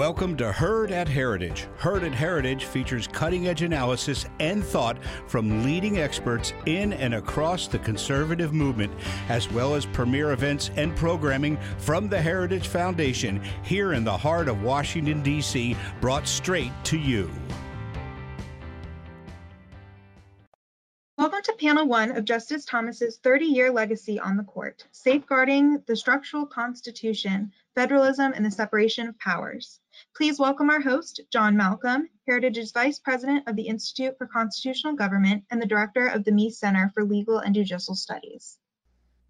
Welcome to Heard at Heritage. Heard at Heritage features cutting edge analysis and thought from leading experts in and across the conservative movement, as well as premier events and programming from the Heritage Foundation here in the heart of Washington, D.C., brought straight to you. Welcome to panel one of Justice Thomas's 30-year legacy on the court, Safeguarding the Structural Constitution, Federalism, and the Separation of Powers. Please welcome our host, John Malcolm, Heritage's Vice President of the Institute for Constitutional Government and the Director of the Meese Center for Legal and Judicial Studies.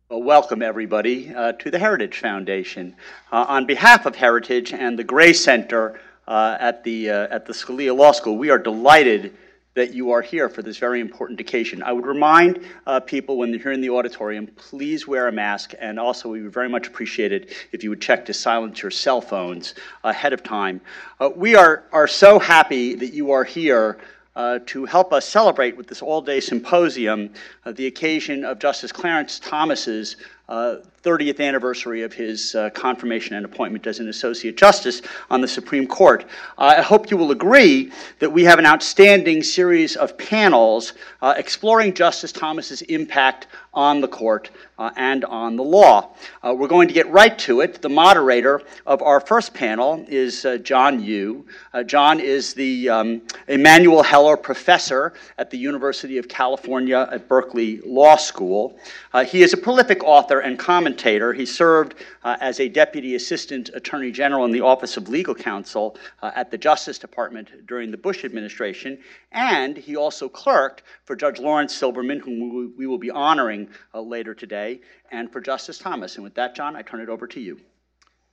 Well, welcome everybody uh, to the Heritage Foundation. Uh, on behalf of Heritage and the Gray Center uh, at the uh, at the Scalia Law School, we are delighted that you are here for this very important occasion. I would remind uh, people when they're here in the auditorium, please wear a mask, and also we would very much appreciate it if you would check to silence your cell phones ahead of time. Uh, we are, are so happy that you are here uh, to help us celebrate with this all day symposium uh, the occasion of Justice Clarence Thomas's uh, 30th anniversary of his uh, confirmation and appointment as an Associate Justice on the Supreme Court. Uh, I hope you will agree that we have an outstanding series of panels uh, exploring Justice Thomas's impact on the court uh, and on the law. Uh, we're going to get right to it. The moderator of our first panel is John Yoo. John is the um, Emanuel Heller Professor at the University of California at Berkeley Law School. he is a prolific author and commentator. He served uh, as a Deputy Assistant Attorney General in the Office of Legal Counsel uh, at the Justice Department during the Bush administration, and he also clerked for Judge Lawrence Silberman, whom we will be honoring uh, later today, and for Justice Thomas. And with that, John, I turn it over to you.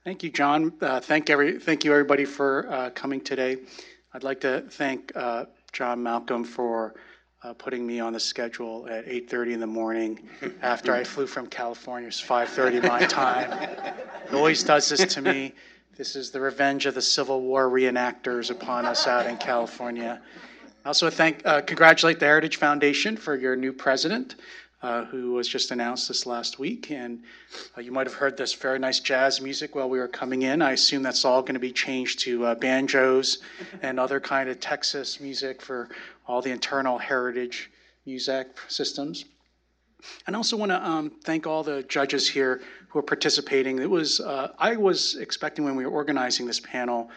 Thank you, John. Uh, thank, every, thank you, everybody, for uh, coming today. I'd like to thank uh, John Malcolm for uh, putting me on the schedule at 8:30 in the morning after I flew from California. It's 5:30 my time. He always does this to me. This is the revenge of the Civil War reenactors upon us out in California. I also thank, uh, congratulate the Heritage Foundation for your new president, uh, who was just announced this last week. And uh, you might have heard this very nice jazz music while we were coming in. I assume that's all going to be changed to uh, banjos and other kind of Texas music for all the internal heritage music systems. And I also want to um, thank all the judges here who are participating. It was uh, I was expecting when we were organizing this panel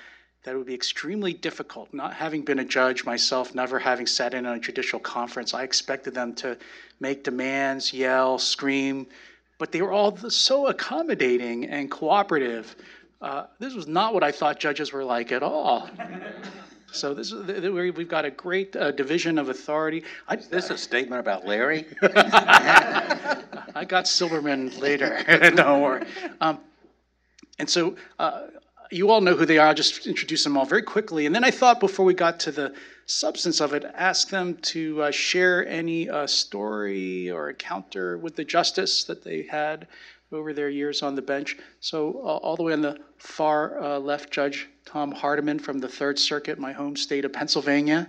that it would be extremely difficult. Not having been a judge myself, never having sat in on a judicial conference, I expected them to make demands, yell, scream, but they were all so accommodating and cooperative. Uh, this was not what I thought judges were like at all. So this is we've got a great uh, division of authority. I, is this a statement about Larry? I got Silberman later. Don't worry. Um, and so uh, you all know who they are. I'll just introduce them all very quickly. And then I thought before we got to the substance of it, ask them to uh, share any uh, story or encounter with the justice that they had over their years on the bench. So uh, all the way on the far uh, left, Judge Tom Hardiman from the Third Circuit, my home state of Pennsylvania.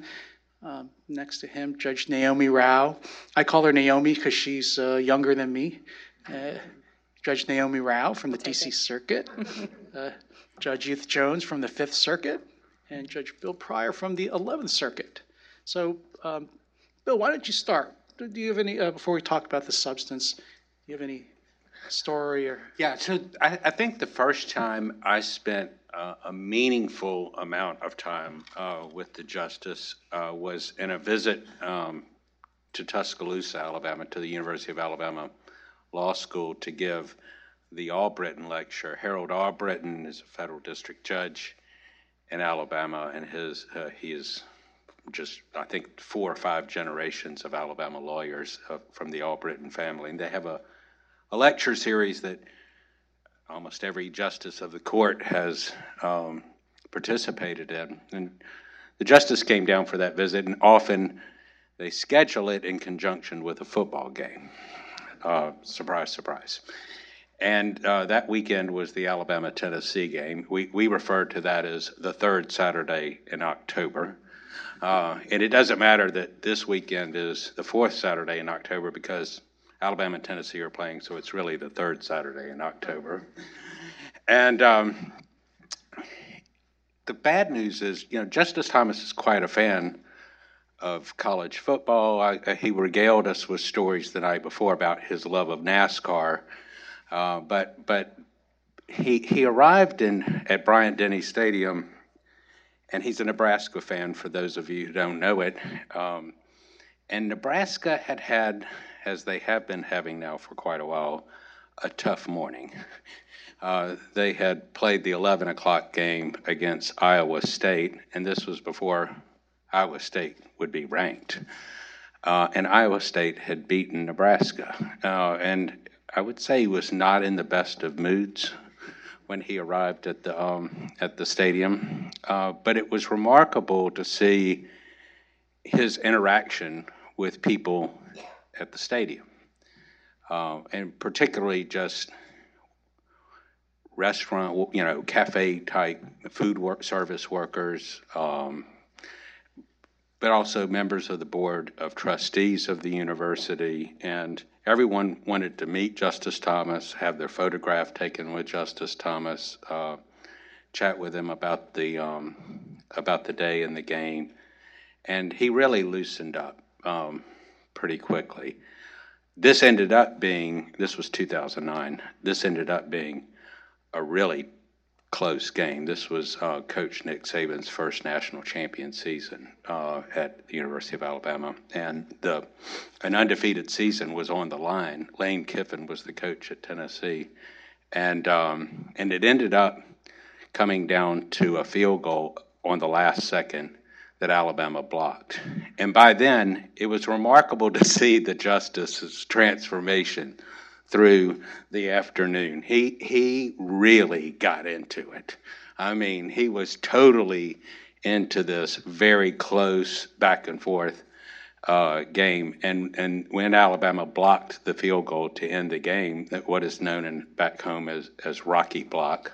Um, next to him, Judge Naomi Rao. I call her Naomi because she's uh, younger than me. Uh, Judge Naomi Rao from the DC Circuit. Judge Edith Jones from the Fifth Circuit. And Judge Bill Pryor from the 11th Circuit. So, um, Bill, why don't you start? Do you have any, uh, before we talk about the substance, do you have any story or? Yeah, so I, I think the first time I spent uh, a meaningful amount of time uh, with the justice uh, was in a visit um, to Tuscaloosa, Alabama, to the University of Alabama Law School to give the Albritton lecture. Harold Albritton is a federal district judge in Alabama, and his uh, he is just I think four or five generations of Alabama lawyers uh, from the Albritton family, and they have a a lecture series that almost every justice of the court has um, participated in. And the justice came down for that visit, and often they schedule it in conjunction with a football game. Uh, surprise, surprise. And uh, that weekend was the Alabama Tennessee game. We, we refer to that as the third Saturday in October. Uh, and it doesn't matter that this weekend is the fourth Saturday in October because Alabama and Tennessee are playing, so it's really the third Saturday in October. And um, the bad news is, you know, Justice Thomas is quite a fan of college football. I, he regaled us with stories the night before about his love of NASCAR. Uh, but but he he arrived in at Bryant Denny Stadium, and he's a Nebraska fan. For those of you who don't know it, um, and Nebraska had had, as they have been having now for quite a while, a tough morning. Uh, they had played the 11 o'clock game against Iowa State, and this was before Iowa State would be ranked. Uh, and Iowa State had beaten Nebraska. Uh, and I would say he was not in the best of moods when he arrived at the, um, at the stadium. Uh, but it was remarkable to see his interaction with people at the stadium, uh, and particularly just restaurant, you know, cafe type food work service workers, um, but also members of the board of trustees of the university. And everyone wanted to meet Justice Thomas, have their photograph taken with Justice Thomas, uh, chat with him about the um, about the day and the game. And he really loosened up um, pretty quickly. This ended up being, this was 2009, this ended up being a really close game. This was uh, Coach Nick Saban's first national champion season uh, at the University of Alabama, and the an undefeated season was on the line. Lane Kiffin was the coach at Tennessee, and um, and it ended up coming down to a field goal on the last second that Alabama blocked. And by then, it was remarkable to see the justice's transformation through the afternoon. He he really got into it. I mean, he was totally into this very close back and forth uh, game. And and when Alabama blocked the field goal to end the game, what is known in back home as as Rocky block.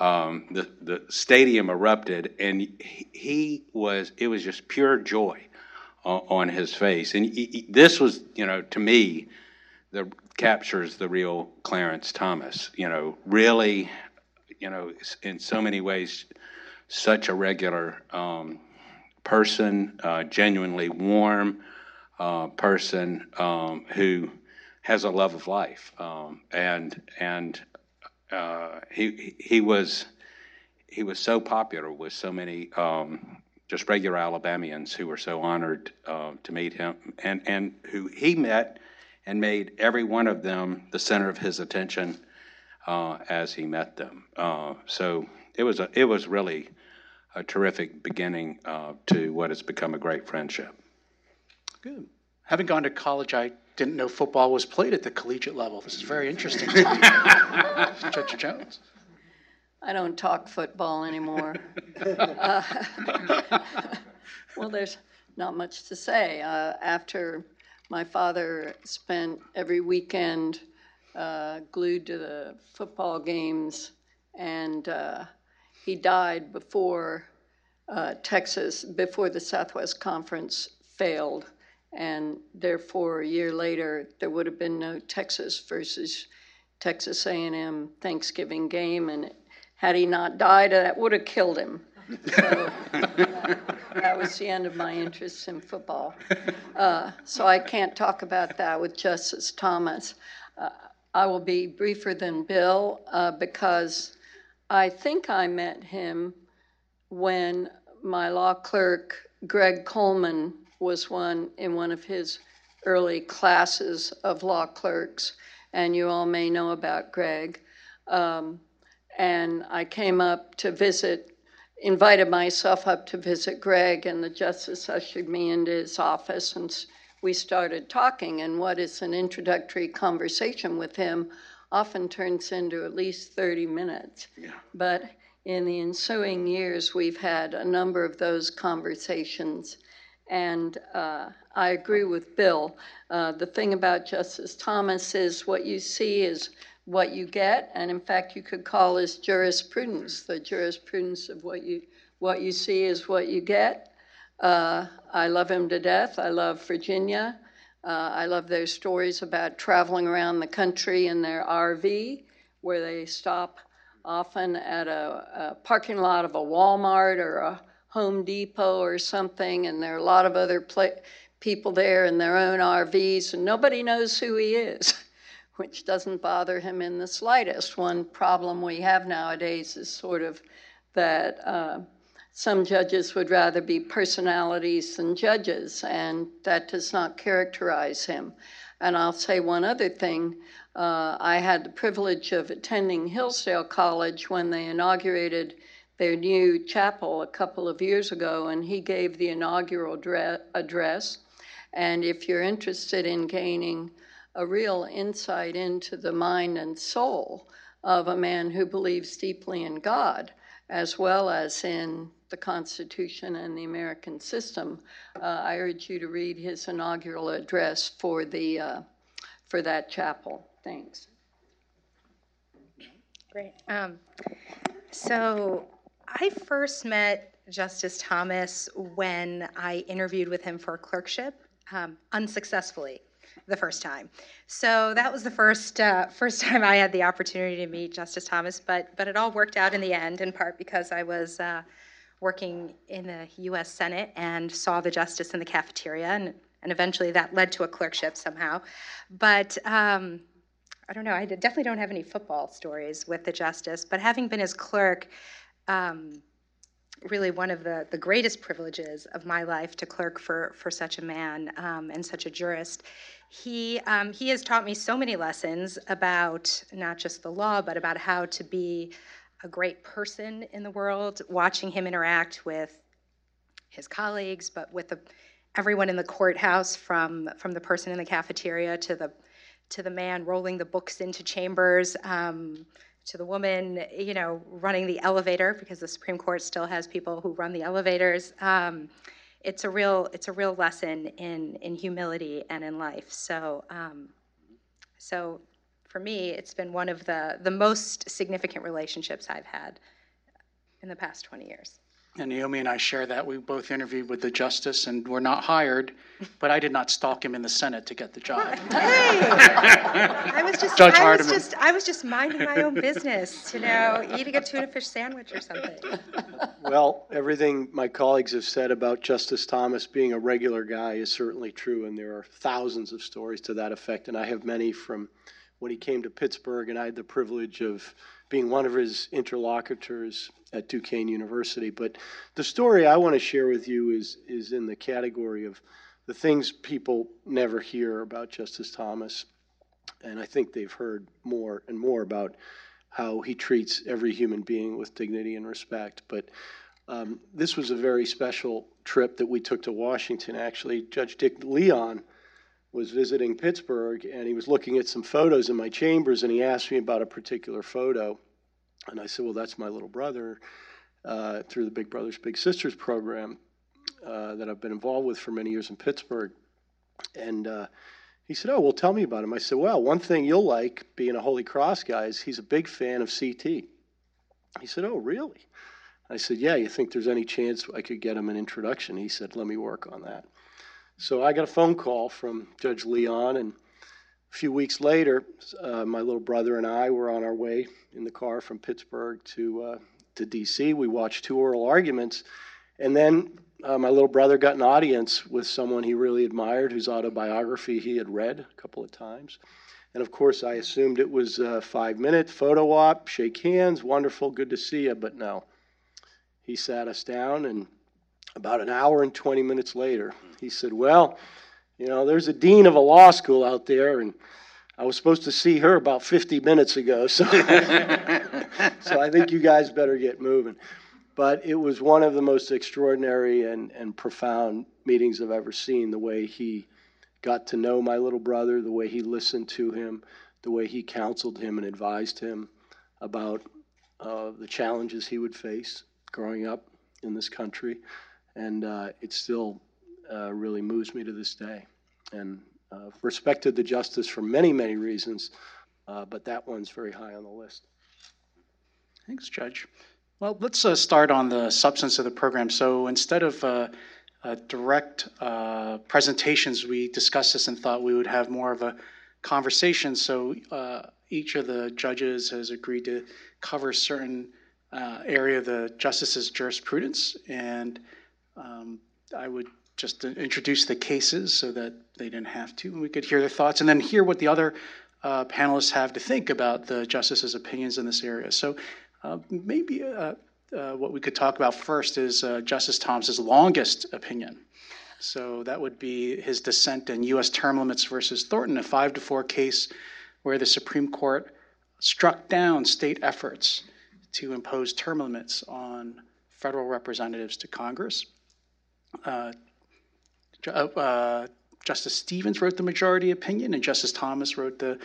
Um, the the stadium erupted, and he, was it was just pure joy on, on his face. And he, he, this was, you know, to me, the captures the real Clarence Thomas. You know, really, you know, in so many ways, such a regular um, person, uh, genuinely warm uh, person um, who has a love of life, um, and and uh, he he was he was so popular with so many um, just regular Alabamians who were so honored uh, to meet him, and and who he met and made every one of them the center of his attention uh, as he met them. Uh, so it was a, it was really a terrific beginning uh, to what has become a great friendship. Good. Having gone to college, I didn't know football was played at the collegiate level. This is very interesting to me. Judge Jones. I don't talk football anymore. uh, well, there's not much to say. Uh, after my father spent every weekend uh, glued to the football games, and uh, he died before uh, Texas, before the Southwest Conference failed, and therefore a year later there would have been no Texas versus Texas A&M Thanksgiving game, and had he not died, that would have killed him. So that, was the end of my interest in football. Uh, so I can't talk about that with Justice Thomas. Uh, I will be briefer than Bill uh, because I think I met him when my law clerk, Greg Coleman, was one in one of his early classes of law clerks. And you all may know about Greg. Um, and I came up to visit invited myself up to visit Greg, and the justice ushered me into his office, and we started talking. And what is an introductory conversation with him often turns into at least 30 minutes. Yeah. But in the ensuing years, we've had a number of those conversations. And uh, I agree with Bill. Uh, the thing about Justice Thomas is what you see is what you get, and in fact, you could call this jurisprudence. The jurisprudence of what you what you see is what you get. Uh, I love him to death. I love Virginia. Uh, I love their stories about traveling around the country in their RV, where they stop often at a, a parking lot of a Walmart or a Home Depot or something, and there are a lot of other pla- people there in their own RVs, and nobody knows who he is, which doesn't bother him in the slightest. One problem we have nowadays is sort of that uh, some judges would rather be personalities than judges, and that does not characterize him. And I'll say one other thing. Uh, I had the privilege of attending Hillsdale College when they inaugurated their new chapel a couple of years ago, and he gave the inaugural dre- address. And if you're interested in gaining a real insight into the mind and soul of a man who believes deeply in God, as well as in the Constitution and the American system, uh, I urge you to read his inaugural address for the uh, for that chapel. Thanks. Great. Um, so I first met Justice Thomas when I interviewed with him for a clerkship, um, unsuccessfully the first time. So that was the first uh, first time I had the opportunity to meet Justice Thomas. But but it all worked out in the end, in part because I was uh, working in the U.S. Senate and saw the justice in the cafeteria, and and eventually that led to a clerkship somehow. But um, I don't know. I definitely don't have any football stories with the justice, but having been his clerk. Um, really one of the, the greatest privileges of my life to clerk for, for such a man um, and such a jurist. He, um, he has taught me so many lessons about not just the law, but about how to be a great person in the world, watching him interact with his colleagues, but with the, everyone in the courthouse, from, from the person in the cafeteria to the, to the man rolling the books into chambers. Um, to the woman, you know, running the elevator because the Supreme Court still has people who run the elevators. Um, it's a real it's a real lesson in in humility and in life. So um, so for me, it's been one of the the most significant relationships I've had in the past 20 years. And Naomi and I share that. We both interviewed with the justice and were not hired, but I did not stalk him in the Senate to get the job. Hey, I was just Judge I was just I was just minding my own business, you know, eating a tuna fish sandwich or something. Well, everything my colleagues have said about Justice Thomas being a regular guy is certainly true, and there are thousands of stories to that effect. And I have many from when he came to Pittsburgh, and I had the privilege of being one of his interlocutors at Duquesne University. But the story I want to share with you is is in the category of the things people never hear about Justice Thomas, and I think they've heard more and more about how he treats every human being with dignity and respect. But um, this was a very special trip that we took to Washington. Actually, Judge Dick Leon was visiting Pittsburgh and he was looking at some photos in my chambers and he asked me about a particular photo. And I said, Well, that's my little brother uh, through the Big Brothers Big Sisters program uh, that I've been involved with for many years in Pittsburgh. And uh, he said, Oh, well, tell me about him. I said, Well, one thing you'll like being a Holy Cross guy is he's a big fan of CT. He said, Oh, really? I said, Yeah, you think there's any chance I could get him an introduction? He said, Let me work on that. So I got a phone call from Judge Leon, and a few weeks later, uh, my little brother and I were on our way in the car from Pittsburgh to uh, to D.C. We watched two oral arguments, and then uh, my little brother got an audience with someone he really admired, whose autobiography he had read a couple of times. And of course, I assumed it was a five minute photo op, shake hands, wonderful, good to see you. But no, he sat us down, and about an hour and 20 minutes later, he said, Well, you know, there's a dean of a law school out there, and I was supposed to see her about 50 minutes ago. So, so I think you guys better get moving. But it was one of the most extraordinary and, and profound meetings I've ever seen. The way he got to know my little brother, the way he listened to him, the way he counseled him and advised him about uh, the challenges he would face growing up in this country. And uh, it still uh, really moves me to this day. And uh, respected the justice for many, many reasons, uh, but that one's very high on the list. Thanks, Judge. Well, let's uh, start on the substance of the program. So instead of uh, direct presentations, we discussed this and thought we would have more of a conversation. So each of the judges has agreed to cover certain uh, area of the justice's jurisprudence, and um, I would just introduce the cases so that they didn't have to, and we could hear their thoughts, and then hear what the other uh, panelists have to think about the justice's opinions in this area. So uh, maybe uh, uh, what we could talk about first is uh, Justice Thomas's longest opinion. So that would be his dissent in U.S. term limits versus Thornton, a five to four case where the Supreme Court struck down state efforts to impose term limits on federal representatives to Congress. Uh, uh, Justice Stevens wrote the majority opinion, and Justice Thomas wrote the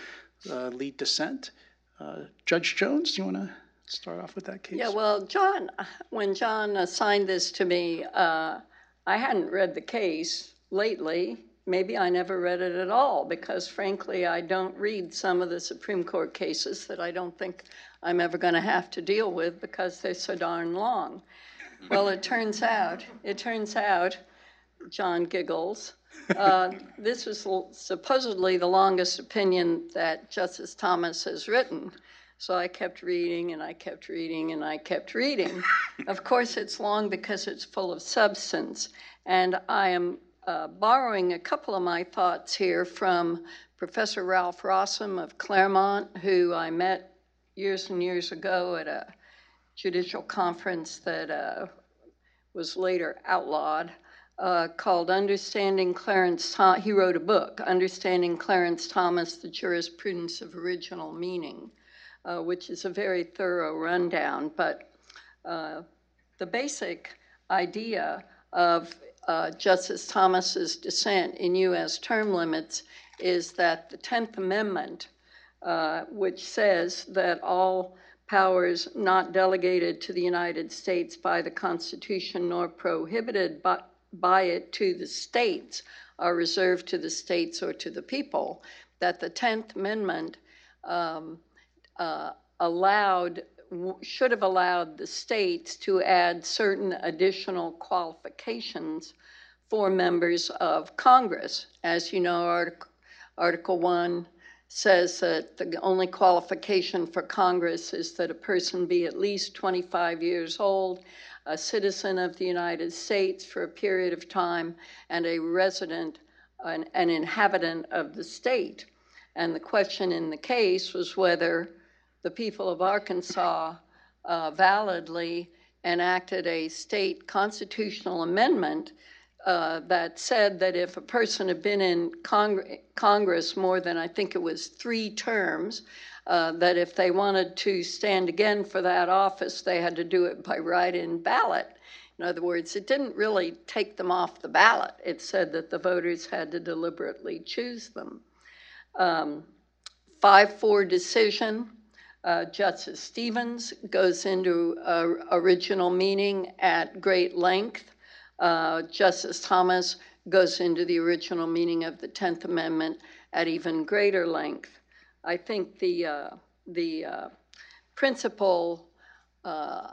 uh, lead dissent. Uh, Judge Jones, do you want to start off with that case? Yeah, well, John, when John assigned this to me, uh, I hadn't read the case lately. Maybe I never read it at all because, frankly, I don't read some of the Supreme Court cases that I don't think I'm ever going to have to deal with because they're so darn long. Well, it turns out, it turns out, John giggles. Uh, this was supposedly the longest opinion that Justice Thomas has written. So I kept reading and I kept reading and I kept reading. of course, it's long because it's full of substance. And I am uh, borrowing a couple of my thoughts here from Professor Ralph Rossum of Claremont, who I met years and years ago at a judicial conference that uh, was later outlawed. Uh, called Understanding Clarence Thomas. He wrote a book, Understanding Clarence Thomas, The Jurisprudence of Original Meaning uh, which is a very thorough rundown. But uh, the basic idea of uh, Justice Thomas's dissent in U.S. term limits is that the 10th Amendment, uh, which says that all powers not delegated to the United States by the Constitution nor prohibited by, by it to the states are reserved to the states or to the people, that the 10th Amendment um, uh, allowed, should have allowed the states to add certain additional qualifications for members of Congress. As you know, Article, Article 1 says that the only qualification for Congress is that a person be at least 25 years old, a citizen of the United States for a period of time, and a resident, an, an inhabitant of the state. And the question in the case was whether the people of Arkansas uh, validly enacted a state constitutional amendment uh, that said that if a person had been in Cong- Congress more than I think it was three terms, uh, that if they wanted to stand again for that office, they had to do it by write-in ballot. In other words, it didn't really take them off the ballot. It said that the voters had to deliberately choose them. Um, 5-4 decision uh, Justice Stevens goes into uh, original meaning at great length. Uh, Justice Thomas goes into the original meaning of the 10th Amendment at even greater length. I think the, uh, the uh, principle, uh,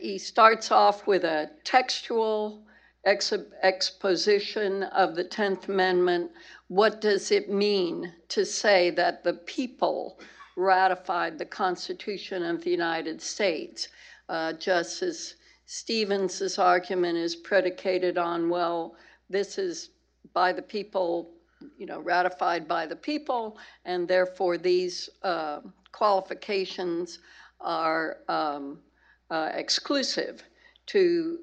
he starts off with a textual ex- exposition of the 10th Amendment. What does it mean to say that the people ratified the Constitution of the United States. Uh, Justice Stevens's argument is predicated on, well, this is by the people, you know, ratified by the people, and therefore these uh, qualifications are um, uh, exclusive to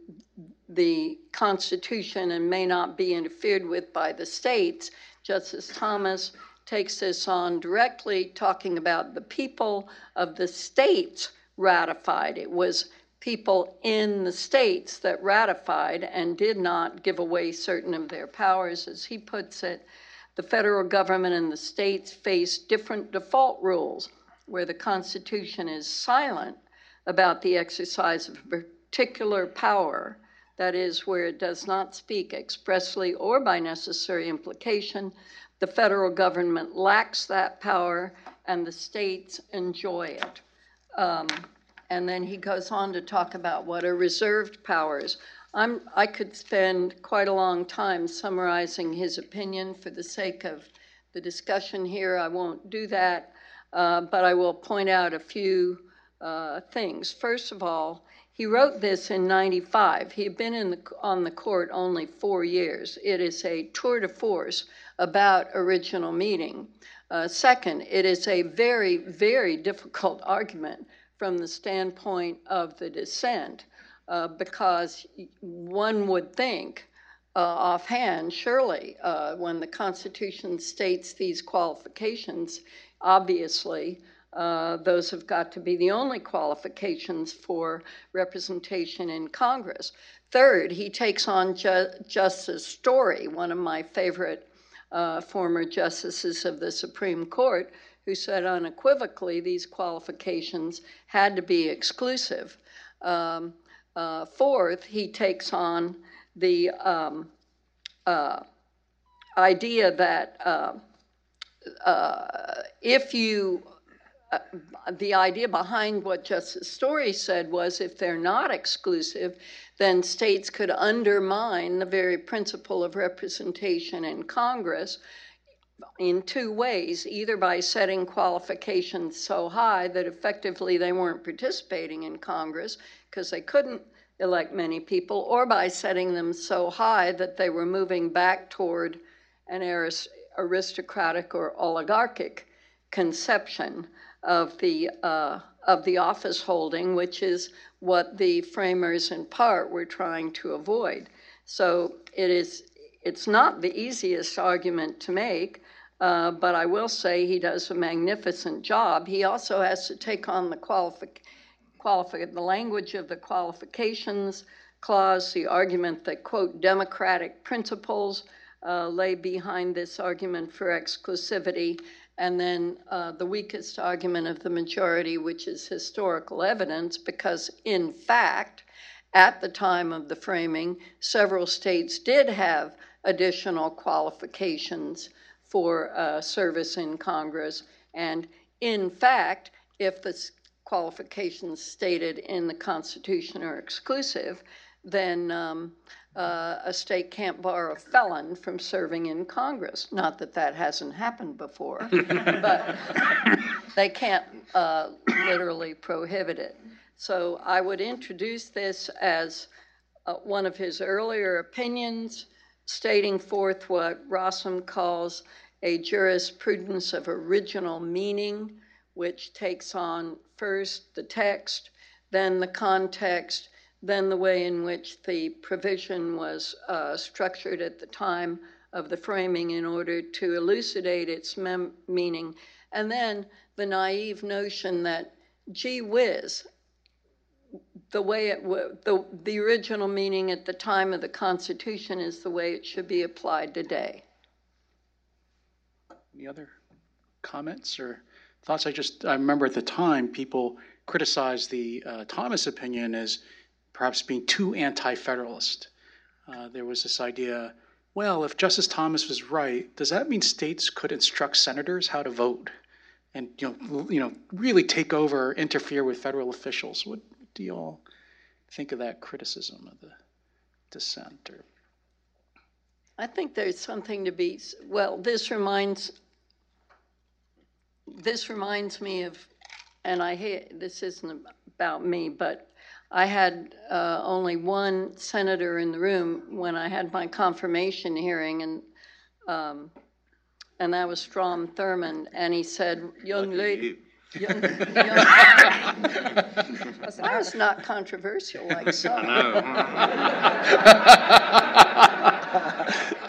the Constitution and may not be interfered with by the states. Justice Thomas takes this on directly, talking about the people of the states ratified. It was people in the states that ratified and did not give away certain of their powers. As he puts it, the federal government and the states face different default rules where the Constitution is silent about the exercise of a particular power, that is, where it does not speak expressly or by necessary implication the federal government lacks that power and the states enjoy it. Um, and then he goes on to talk about what are reserved powers. I'm, I could spend quite a long time summarizing his opinion for the sake of the discussion here. I won't do that, uh, but I will point out a few uh, things. First of all, he wrote this in 95. He had been the, on the court only four years. It is a tour de force about original meaning. Uh, second, it is a very, very difficult argument from the standpoint of the dissent uh, because one would think uh, offhand, surely, uh, when the Constitution states these qualifications, obviously, uh, those have got to be the only qualifications for representation in Congress. Third, he takes on Ju- Justice Story, one of my favorite uh, former justices of the Supreme Court, who said unequivocally these qualifications had to be exclusive. Um, uh, fourth, he takes on the um, uh, idea that uh, uh if you, uh, the idea behind what Justice Story said was if they're not exclusive, then states could undermine the very principle of representation in Congress in two ways either by setting qualifications so high that effectively they weren't participating in Congress because they couldn't elect many people, or by setting them so high that they were moving back toward an aristocratic or oligarchic conception of the uh, of the office holding, which is what the framers in part were trying to avoid. So it is it's not the easiest argument to make, uh, but I will say he does a magnificent job. He also has to take on the qualification qualifi- the language of the qualifications clause, the argument that, quote, democratic principles uh, lay behind this argument for exclusivity, and then uh, the weakest argument of the majority, which is historical evidence, because in fact, at the time of the framing, several states did have additional qualifications for uh, service in Congress. And in fact, if the qualifications stated in the Constitution are exclusive, then um, uh, a state can't bar a felon from serving in Congress. Not that that hasn't happened before, but they can't uh, literally prohibit it. So I would introduce this as uh, one of his earlier opinions, stating forth what Rossum calls a jurisprudence of original meaning, which takes on first the text, then the context, then the way in which the provision was uh, structured at the time of the framing in order to elucidate its mem- meaning, and then the naive notion that, gee whiz, the way it w- the, the original meaning at the time of the Constitution is the way it should be applied today. Any other comments or thoughts. I just I remember at the time people criticized the uh, Thomas opinion as perhaps being too anti-federalist. Uh, there was this idea. Well, if Justice Thomas was right, does that mean states could instruct senators how to vote, and you know, you know, really take over, interfere with federal officials? What do you all think of that criticism of the dissent? Or I think there's something to be well. This reminds this reminds me of, and I hate, this isn't about me, but I had uh, only one senator in the room when I had my confirmation hearing, and um, and that was Strom Thurmond, and he said, "Young lady." Young, young, I was not controversial like some.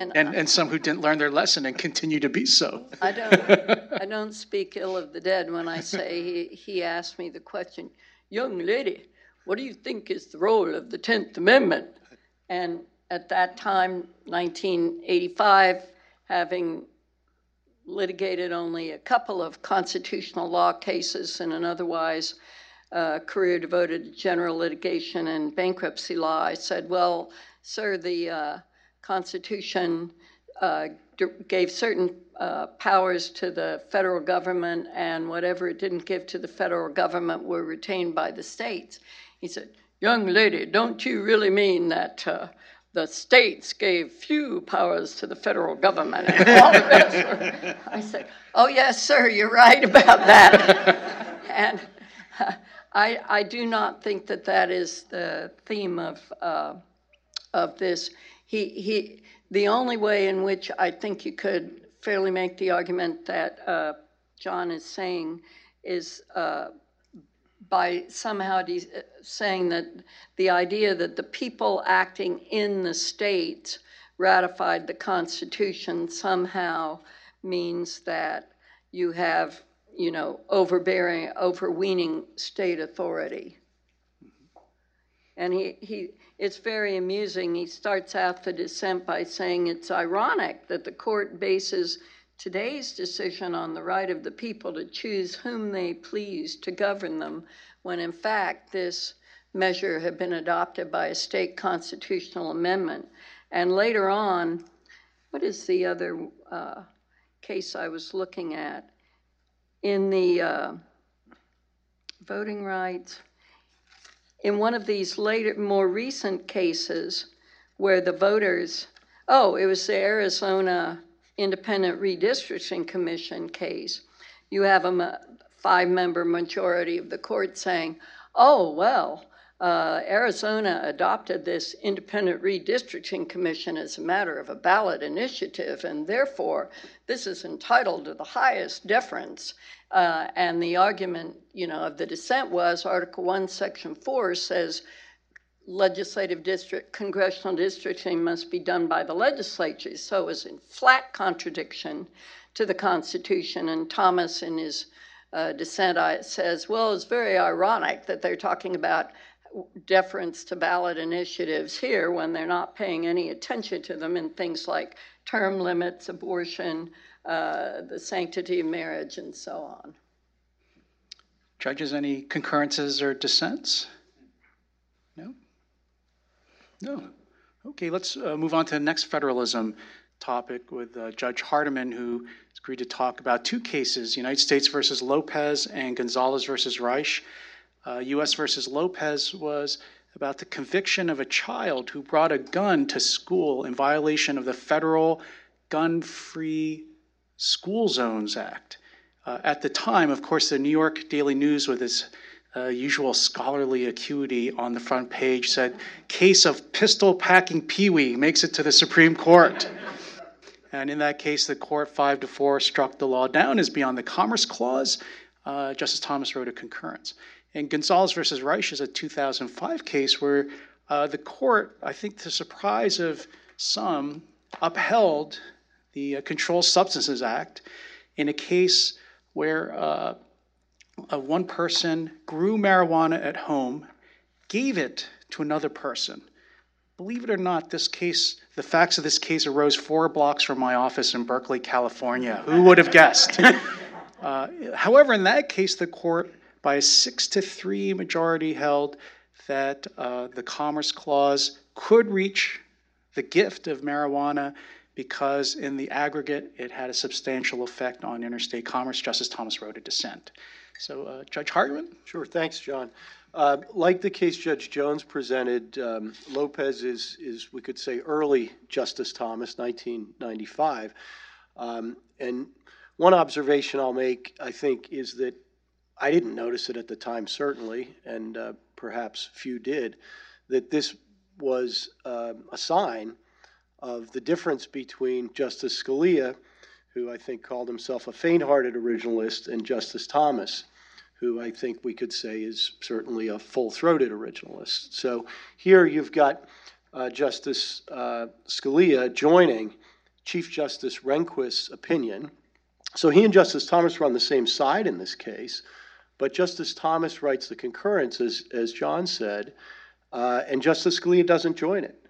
And, and, and some who didn't learn their lesson and continue to be so. I don't, I don't speak ill of the dead when I say he, he asked me the question, young lady, what do you think is the role of the 10th Amendment? And at that time, 1985, having litigated only a couple of constitutional law cases and an otherwise uh, career devoted to general litigation and bankruptcy law, I said, well, sir, the uh, Constitution uh, gave certain uh, powers to the federal government, and whatever it didn't give to the federal government were retained by the states. He said, Young lady, don't you really mean that uh, the states gave few powers to the federal government were, I said, oh, yes, sir, you're right about that. and uh, I, I do not think that that is the theme of, uh, of this. He, he, the only way in which I think you could fairly make the argument that uh, John is saying is uh, by somehow saying that the idea that the people acting in the state ratified the Constitution somehow means that you have, you know, overbearing, overweening state authority. And he, he, it's very amusing. He starts out the dissent by saying it's ironic that the court bases today's decision on the right of the people to choose whom they please to govern them, when in fact this measure had been adopted by a state constitutional amendment. And later on, what is the other uh, case I was looking at? In the uh, voting rights, in one of these later, more recent cases where the voters, oh, it was the Arizona Independent Redistricting Commission case, you have a five member majority of the court saying, oh, well, uh, Arizona adopted this independent redistricting commission as a matter of a ballot initiative, and therefore this is entitled to the highest deference. Uh, and the argument, you know, of the dissent was Article One, Section Four says legislative district, congressional districting must be done by the legislature. So it's in flat contradiction to the Constitution. And Thomas, in his uh, dissent, says, well, it's very ironic that they're talking about deference to ballot initiatives here when they're not paying any attention to them in things like term limits, abortion, uh, the sanctity of marriage, and so on. Judges, any concurrences or dissents? No? No. Okay, let's uh, move on to the next federalism topic with uh, Judge Hardiman, who agreed to talk about two cases United States versus Lopez and Gonzales versus Raich. Uh, U.S. versus Lopez was about the conviction of a child who brought a gun to school in violation of the Federal Gun Free School Zones Act. Uh, at the time, of course, the New York Daily News, with its uh, usual scholarly acuity on the front page, said, Case of pistol packing Pee Wee makes it to the Supreme Court. and in that case, the court, five to four, struck the law down as beyond the Commerce Clause. Uh, Justice Thomas wrote a concurrence. And Gonzales versus Raich is a 2005 case where uh, the court, I think to the surprise of some, upheld the uh, Controlled Substances Act in a case where uh, one person grew marijuana at home, gave it to another person. Believe it or not, this case, the facts of this case arose four blocks from my office in Berkeley, California. Who would have guessed? uh, however, in that case, the court by a six to three majority held that uh, the Commerce Clause could reach the gift of marijuana because, in the aggregate, it had a substantial effect on interstate commerce. Justice Thomas wrote a dissent. So, uh, Judge Hardiman? Sure, thanks, John. Uh, like the case Judge Jones presented, um, Lopez is, is, we could say, early Justice Thomas, 1995. Um, and one observation I'll make, I think, is that I didn't notice it at the time, certainly, and uh, perhaps few did, that this was uh, a sign of the difference between Justice Scalia, who I think called himself a faint hearted originalist, and Justice Thomas, who I think we could say is certainly a full throated originalist. So here you've got uh, Justice uh, Scalia joining Chief Justice Rehnquist's opinion. So he and Justice Thomas were on the same side in this case. But Justice Thomas writes the concurrence, as, as John said, uh, and Justice Scalia doesn't join it.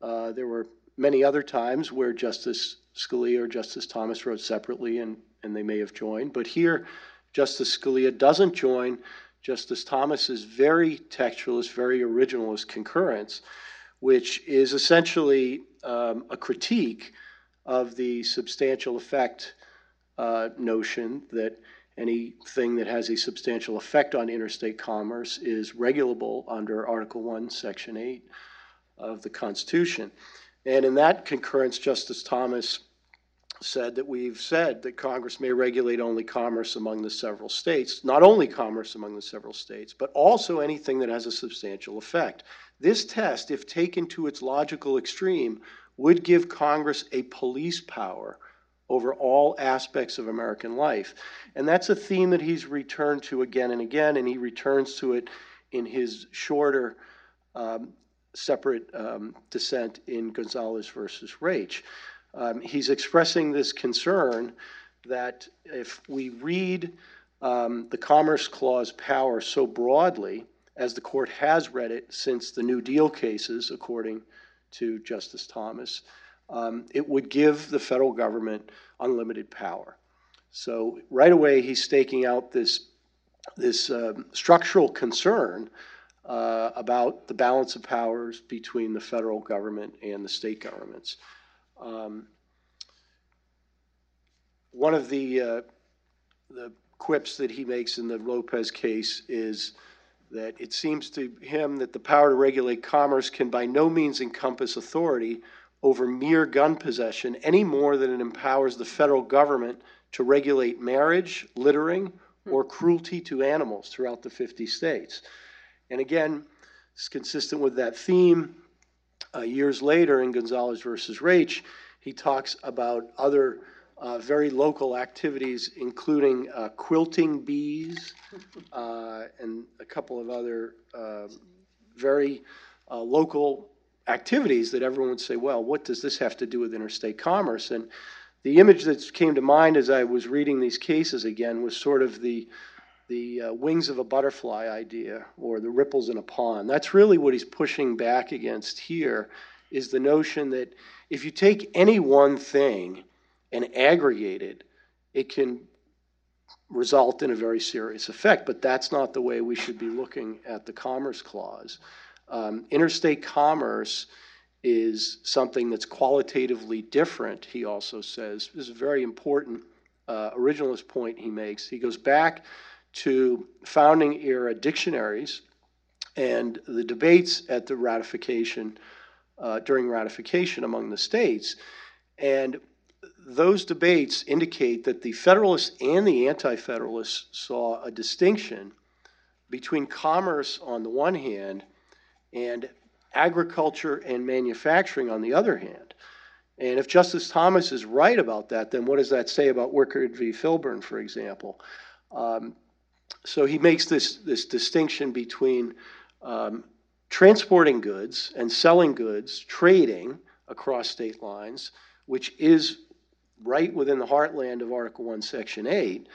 Uh, there were many other times where Justice Scalia or Justice Thomas wrote separately and, and they may have joined. But here, Justice Scalia doesn't join Justice Thomas's very textualist, very originalist concurrence, which is essentially um, a critique of the substantial effect uh, notion that anything that has a substantial effect on interstate commerce is regulable under Article 1, Section 8. of the Constitution. And in that concurrence, Justice Thomas said that we've said that Congress may regulate only commerce among the several states, not only commerce among the several states, but also anything that has a substantial effect. This test, if taken to its logical extreme, would give Congress a police power over all aspects of American life. And that's a theme that he's returned to again and again, and he returns to it in his shorter um, separate um, dissent in Gonzales versus Raich. Um, he's expressing this concern that if we read um, the Commerce Clause power so broadly, as the court has read it since the New Deal cases, according to Justice Thomas, um, it would give the federal government unlimited power. So right away, he's staking out this this um, structural concern uh, about the balance of powers between the federal government and the state governments. Um, one of the, uh, the quips that he makes in the Lopez case is that it seems to him that the power to regulate commerce can by no means encompass authority over mere gun possession any more than it empowers the federal government to regulate marriage, littering, or cruelty to animals throughout the 50 states. And again, it's consistent with that theme. Uh, years later, in Gonzales versus Raich, he talks about other uh, very local activities, including uh, quilting bees uh, and a couple of other uh, very uh, local activities that everyone would say, well, what does this have to do with interstate commerce? And the image that came to mind as I was reading these cases again was sort of the the uh, wings of a butterfly idea or the ripples in a pond. That's really what he's pushing back against here is the notion that if you take any one thing and aggregate it, it can result in a very serious effect. But that's not the way we should be looking at the Commerce Clause. Um, interstate commerce is something that's qualitatively different, he also says. This is a very important uh, originalist point he makes. He goes back to founding era dictionaries and the debates at the ratification, uh, during ratification among the states. And those debates indicate that the Federalists and the Anti Federalists saw a distinction between commerce on the one hand and agriculture and manufacturing on the other hand. And if Justice Thomas is right about that, then what does that say about Wickard v. Filburn, for example? Um, so he makes this, this distinction between um, transporting goods and selling goods, trading across state lines, which is right within the heartland of Article 1, Section 8.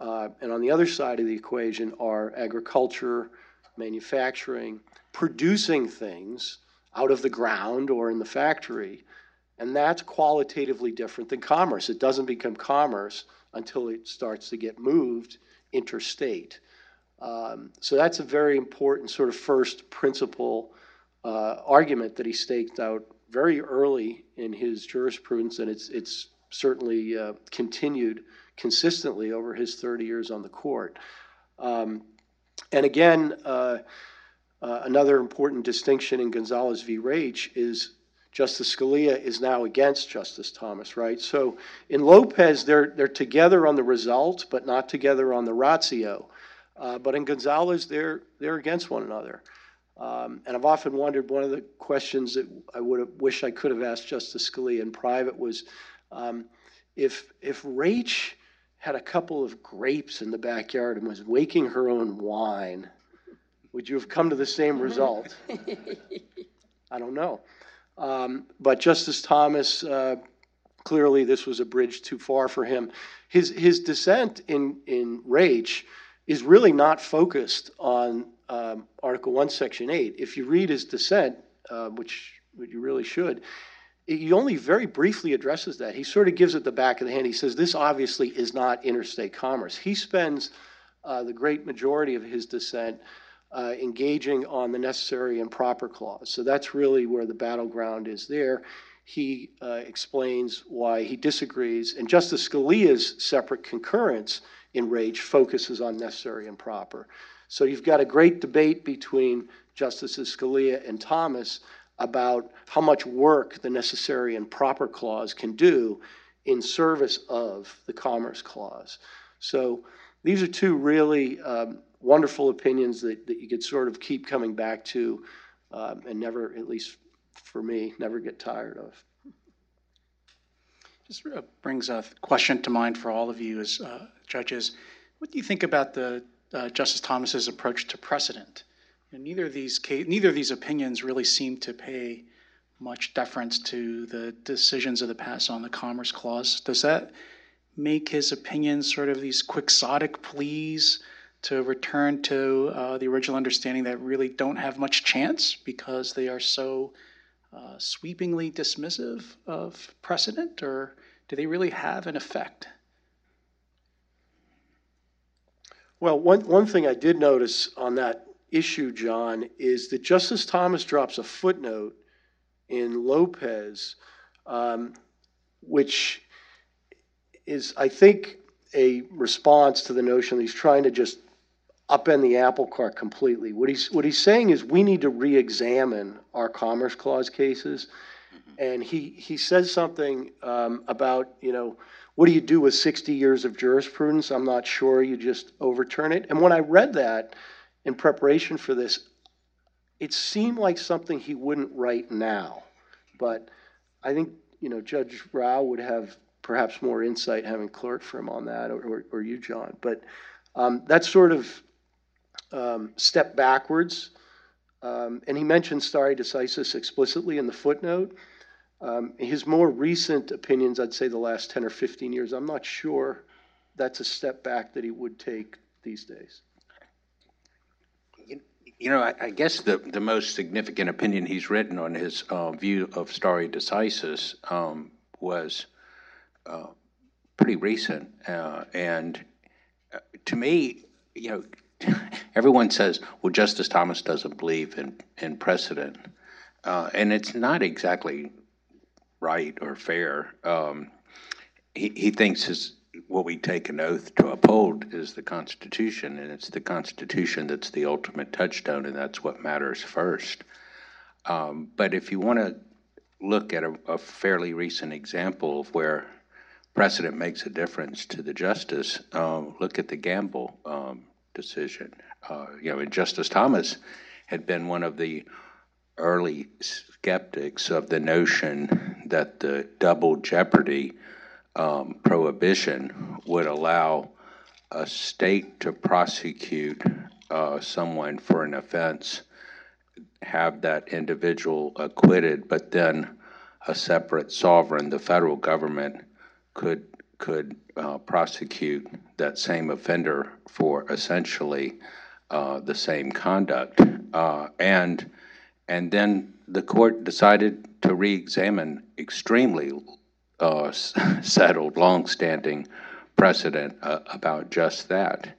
Uh, and on the other side of the equation are agriculture, manufacturing, producing things out of the ground or in the factory. And that's qualitatively different than commerce. It doesn't become commerce until it starts to get moved interstate. Um, so that's a very important sort of first principle uh, argument that he staked out very early in his jurisprudence, and it's it's certainly uh, continued consistently over his 30 years on the court. Um, and again, uh, uh, another important distinction in Gonzales v. Raich is Justice Scalia is now against Justice Thomas, right? So in Lopez, they're, they're together on the result, but not together on the ratio. Uh, but in Gonzales, they're, they're against one another. Um, and I've often wondered one of the questions that I would have wish I could have asked Justice Scalia in private was um, if, if Raich had a couple of grapes in the backyard and was making her own wine, would you have come to the same result? I don't know. Um, but Justice Thomas, uh, clearly this was a bridge too far for him. His, his dissent in, in Raich is really not focused on um, Article 1, Section 8. If you read his dissent, uh, which, which you really should, he only very briefly addresses that. He sort of gives it the back of the hand. He says, This obviously is not interstate commerce. He spends uh, the great majority of his dissent uh, engaging on the necessary and proper clause. So that's really where the battleground is there. He uh, explains why he disagrees, and Justice Scalia's separate concurrence in Raich focuses on necessary and proper. So you've got a great debate between Justices Scalia and Thomas about how much work the necessary and proper clause can do in service of the Commerce Clause. So these are two really um, wonderful opinions that, that you could sort of keep coming back to um, and never, at least for me, never get tired of. Just uh, brings a question to mind for all of you as uh, judges. What do you think about the uh, Justice Thomas's approach to precedent? And neither of these neither of these opinions really seem to pay much deference to the decisions of the past on the Commerce Clause. Does that make his opinions sort of these quixotic pleas to return to uh, the original understanding that really don't have much chance because they are so uh, sweepingly dismissive of precedent, or do they really have an effect? Well, one, one thing I did notice on that issue, John, is that Justice Thomas drops a footnote in Lopez, um, which is, I think, a response to the notion that he's trying to just upend the apple cart completely. What he's what he's saying is we need to re-examine our Commerce Clause cases, and he he says something um, about you know what do you do with 60 years of jurisprudence? I'm not sure. You just overturn it. And when I read that in preparation for this, it seemed like something he wouldn't write now, but I think you know Judge Rao would have perhaps more insight having clerked for him on that, or, or, you, John. But um, that's sort of um, step backwards. Um, and he mentioned stare decisis explicitly in the footnote. Um, his more recent opinions, I'd say the last 10 or 15 years, I'm not sure that's a step back that he would take these days. You know, I, I guess the, the most significant opinion he's written on his uh, view of stare decisis um, was uh, pretty recent. Uh, and uh, to me, you know, everyone says, well, Justice Thomas doesn't believe in, in precedent. Uh, and it's not exactly right or fair. Um, he, he thinks his, what we take an oath to uphold is the Constitution, and it's the Constitution that's the ultimate touchstone, and that's what matters first. Um, but if you want to look at a, a, fairly recent example of where precedent makes a difference to the justice, um, look at the Gamble um, decision. Uh, you know, Justice Thomas had been one of the early skeptics of the notion that the double jeopardy um, prohibition would allow a state to prosecute uh, someone for an offense, have that individual acquitted, but then a separate sovereign, the federal government, could could uh, prosecute that same offender for essentially uh, the same conduct. Uh, and, and then the court decided to re-examine extremely uh, settled, long-standing precedent uh, about just that.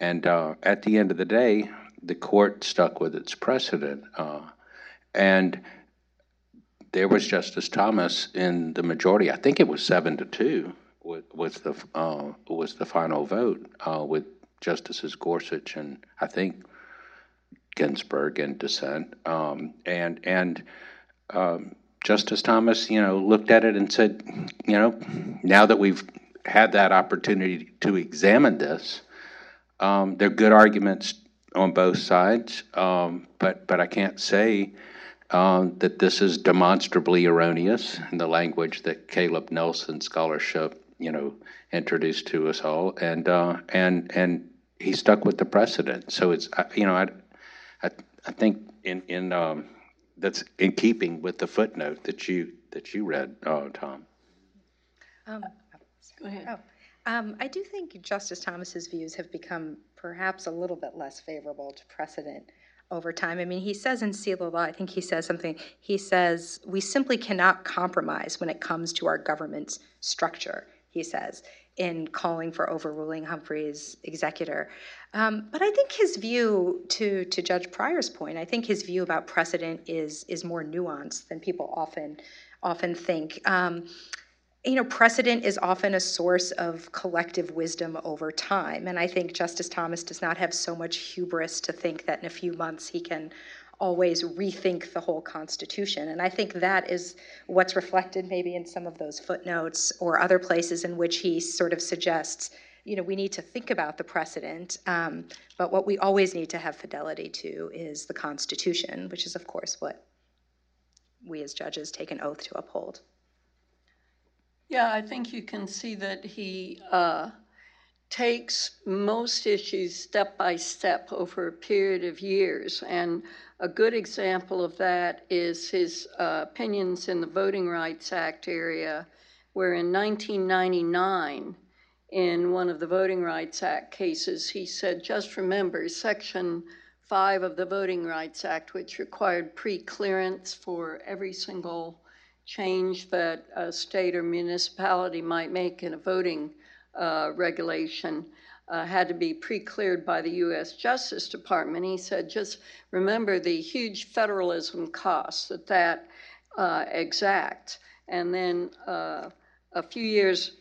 And uh, at the end of the day, the court stuck with its precedent. and there was Justice Thomas in the majority. I think it was seven to two was the uh, was the final vote uh, with Justices Gorsuch and I think Ginsburg in dissent, um, and and um, Justice Thomas, you know, looked at it and said, you know, now that we've had that opportunity to examine this, um, there are good arguments on both sides, um, but but I can't say. Um, that this is demonstrably erroneous in the language that Caleb Nelson scholarship you know, introduced to us all, and uh, and and he stuck with the precedent. So it's you know, I I, I think in in um, that's in keeping with the footnote that you that you read, uh, Tom. Um, Go ahead. Oh. Um, I do think Justice Thomas's views have become perhaps a little bit less favorable to precedent over time. I mean, he says in Seila Law, I think he says something, he says, we simply cannot compromise when it comes to our government's structure he says, in calling for overruling Humphrey's executor. Um, but I think his view, to, to Judge Pryor's point, I think his view about precedent is, is more nuanced than people often, often think. Um, you know, precedent is often a source of collective wisdom over time. And I think Justice Thomas does not have so much hubris to think that in a few months he can always rethink the whole Constitution. And I think that is what's reflected maybe in some of those footnotes or other places in which he sort of suggests, you know, we need to think about the precedent, um, but what we always need to have fidelity to is the Constitution, which is, of course, what we as judges take an oath to uphold. Yeah, I think you can see that he uh, takes most issues step by step over a period of years. And a good example of that is his uh, opinions in the Voting Rights Act area, where in 1999, in one of the Voting Rights Act cases, he said, just remember, Section 5 of the Voting Rights Act, which required pre clearance for every single change that a state or municipality might make in a voting uh, regulation uh, had to be pre-cleared by the U.S. Justice Department. He said, just remember the huge federalism costs that that uh, exacts. And then uh, a few years,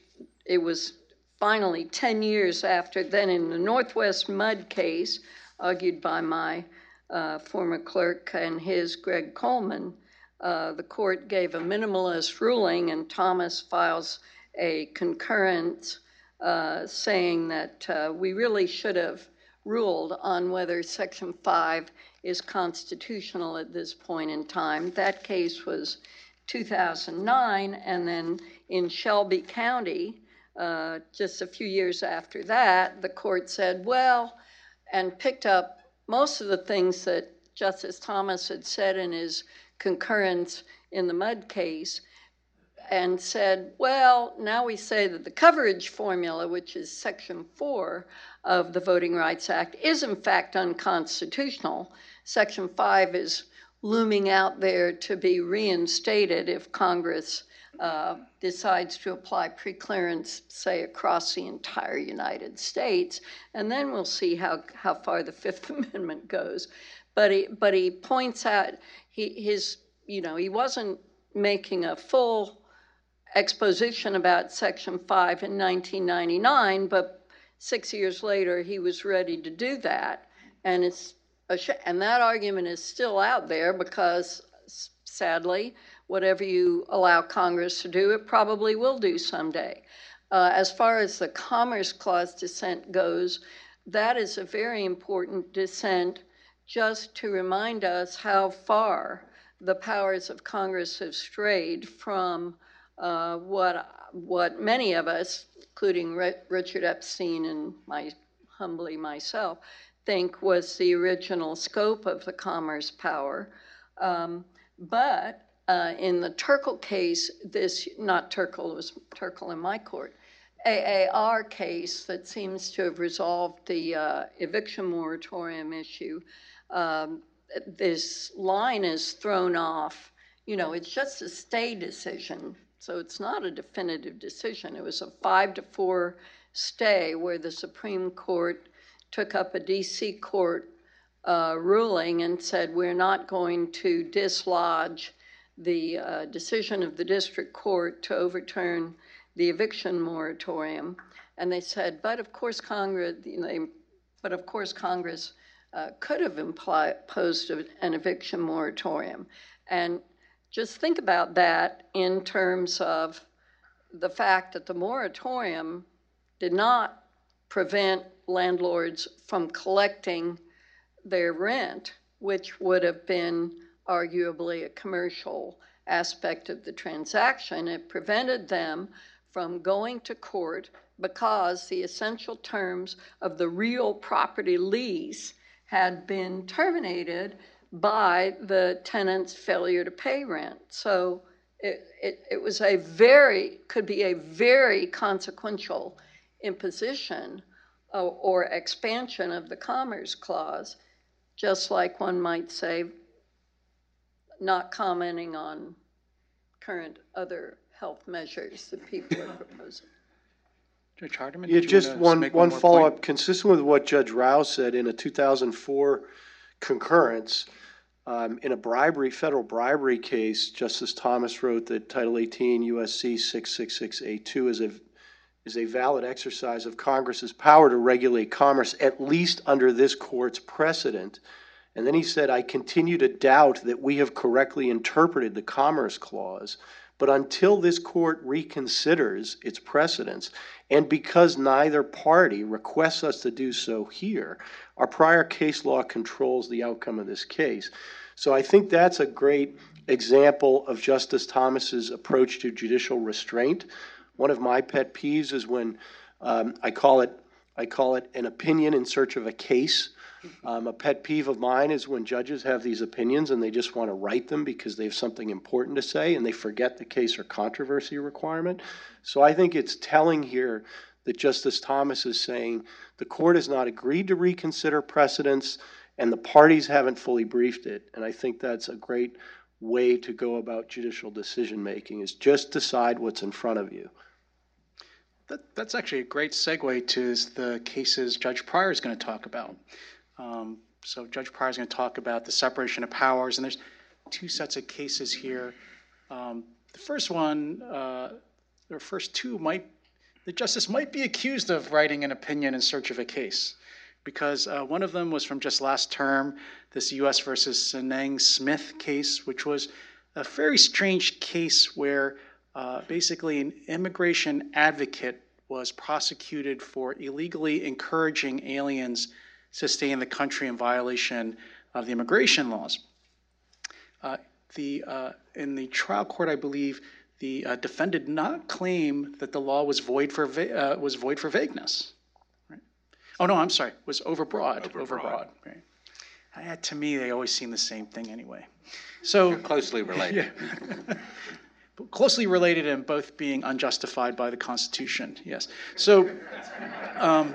it was finally 10 years after, then in the Northwest Mud case, argued by my uh, former clerk and his Greg Coleman, uh, the court gave a minimalist ruling, and Thomas files a concurrence uh, saying that uh, we really should have ruled on whether Section 5 is constitutional at this point in time. That case was 2009, and then in Shelby County, uh, just a few years after that, the court said, well, and picked up most of the things that Justice Thomas had said in his concurrence in the Mudd case and said, well, now we say that the coverage formula, which is Section 4 of the Voting Rights Act, is in fact unconstitutional. Section 5 is looming out there to be reinstated if Congress uh, decides to apply preclearance, say, across the entire United States. And then we'll see how, how far the Fifth Amendment goes. But he, but he points out he, his, you know, he wasn't making a full exposition about Section 5 in 1999, but six years later he was ready to do that. And, it's sh- and that argument is still out there because, sadly, whatever you allow Congress to do, it probably will do someday. Uh, as far as the Commerce Clause dissent goes, that is a very important dissent just to remind us how far the powers of Congress have strayed from uh, what what many of us, including Richard Epstein and my humbly myself, think was the original scope of the commerce power. Um, but uh, in the Terkel case, this not Terkel, it was Terkel in my court, AAR case that seems to have resolved the uh, eviction moratorium issue. Um, this line is thrown off. You know, it's just a stay decision so it's not a definitive decision. It was a five to four stay where the Supreme Court took up a DC court uh, ruling and said we're not going to dislodge the uh, decision of the district court to overturn the eviction moratorium. And they said, but of course Congress, you know, but of course Congress uh, could have imposed an eviction moratorium. And just think about that in terms of the fact that the moratorium did not prevent landlords from collecting their rent, which would have been arguably a commercial aspect of the transaction. It prevented them from going to court because the essential terms of the real property lease had been terminated by the tenant's failure to pay rent. So it, it, it was a very, could be a very consequential imposition or, or expansion of the Commerce Clause, just like one might say, not commenting on current other health measures that people are proposing. Judge Hardiman? Yeah, you just wanna one, make one more follow-up, consistent with what Judge Rao said in a 2004 concurrence, Um, in a bribery, federal bribery case, Justice Thomas wrote that Title 18 USC 666A2 is a is a valid exercise of Congress's power to regulate commerce, at least under this court's precedent. And then he said, I continue to doubt that we have correctly interpreted the Commerce Clause, but until this court reconsiders its precedents, and because neither party requests us to do so here, our prior case law controls the outcome of this case. So I think that's a great example of Justice Thomas's approach to judicial restraint. One of my pet peeves is when um, I call it I call it an opinion in search of a case. Um, a pet peeve of mine is when judges have these opinions and they just want to write them because they have something important to say and they forget the case or controversy requirement. So I think it's telling here that Justice Thomas is saying the court has not agreed to reconsider precedents and the parties haven't fully briefed it. And I think that's a great way to go about judicial decision making is just decide what's in front of you. That, that's actually a great segue to the cases Judge Pryor is going to talk about. Um, so Judge Pryor is going to talk about the separation of powers, and there's two sets of cases here. Um, the first one, uh, the first two might, the justice might be accused of writing an opinion in search of a case, because uh, one of them was from just last term, this U.S. versus Sineneng-Smith case, which was a very strange case where uh, basically an immigration advocate was prosecuted for illegally encouraging aliens to stay in the country in violation of the immigration laws. Uh, the, uh, in the trial court, I believe the uh, defendant did not claim that the law was void for va- uh, was void for vagueness. Right? Oh no, I'm sorry, was overbroad. Overbroad. right? Uh, to me, they always seem the same thing anyway. So Closely related. Closely related and both being unjustified by the Constitution. Yes. So um,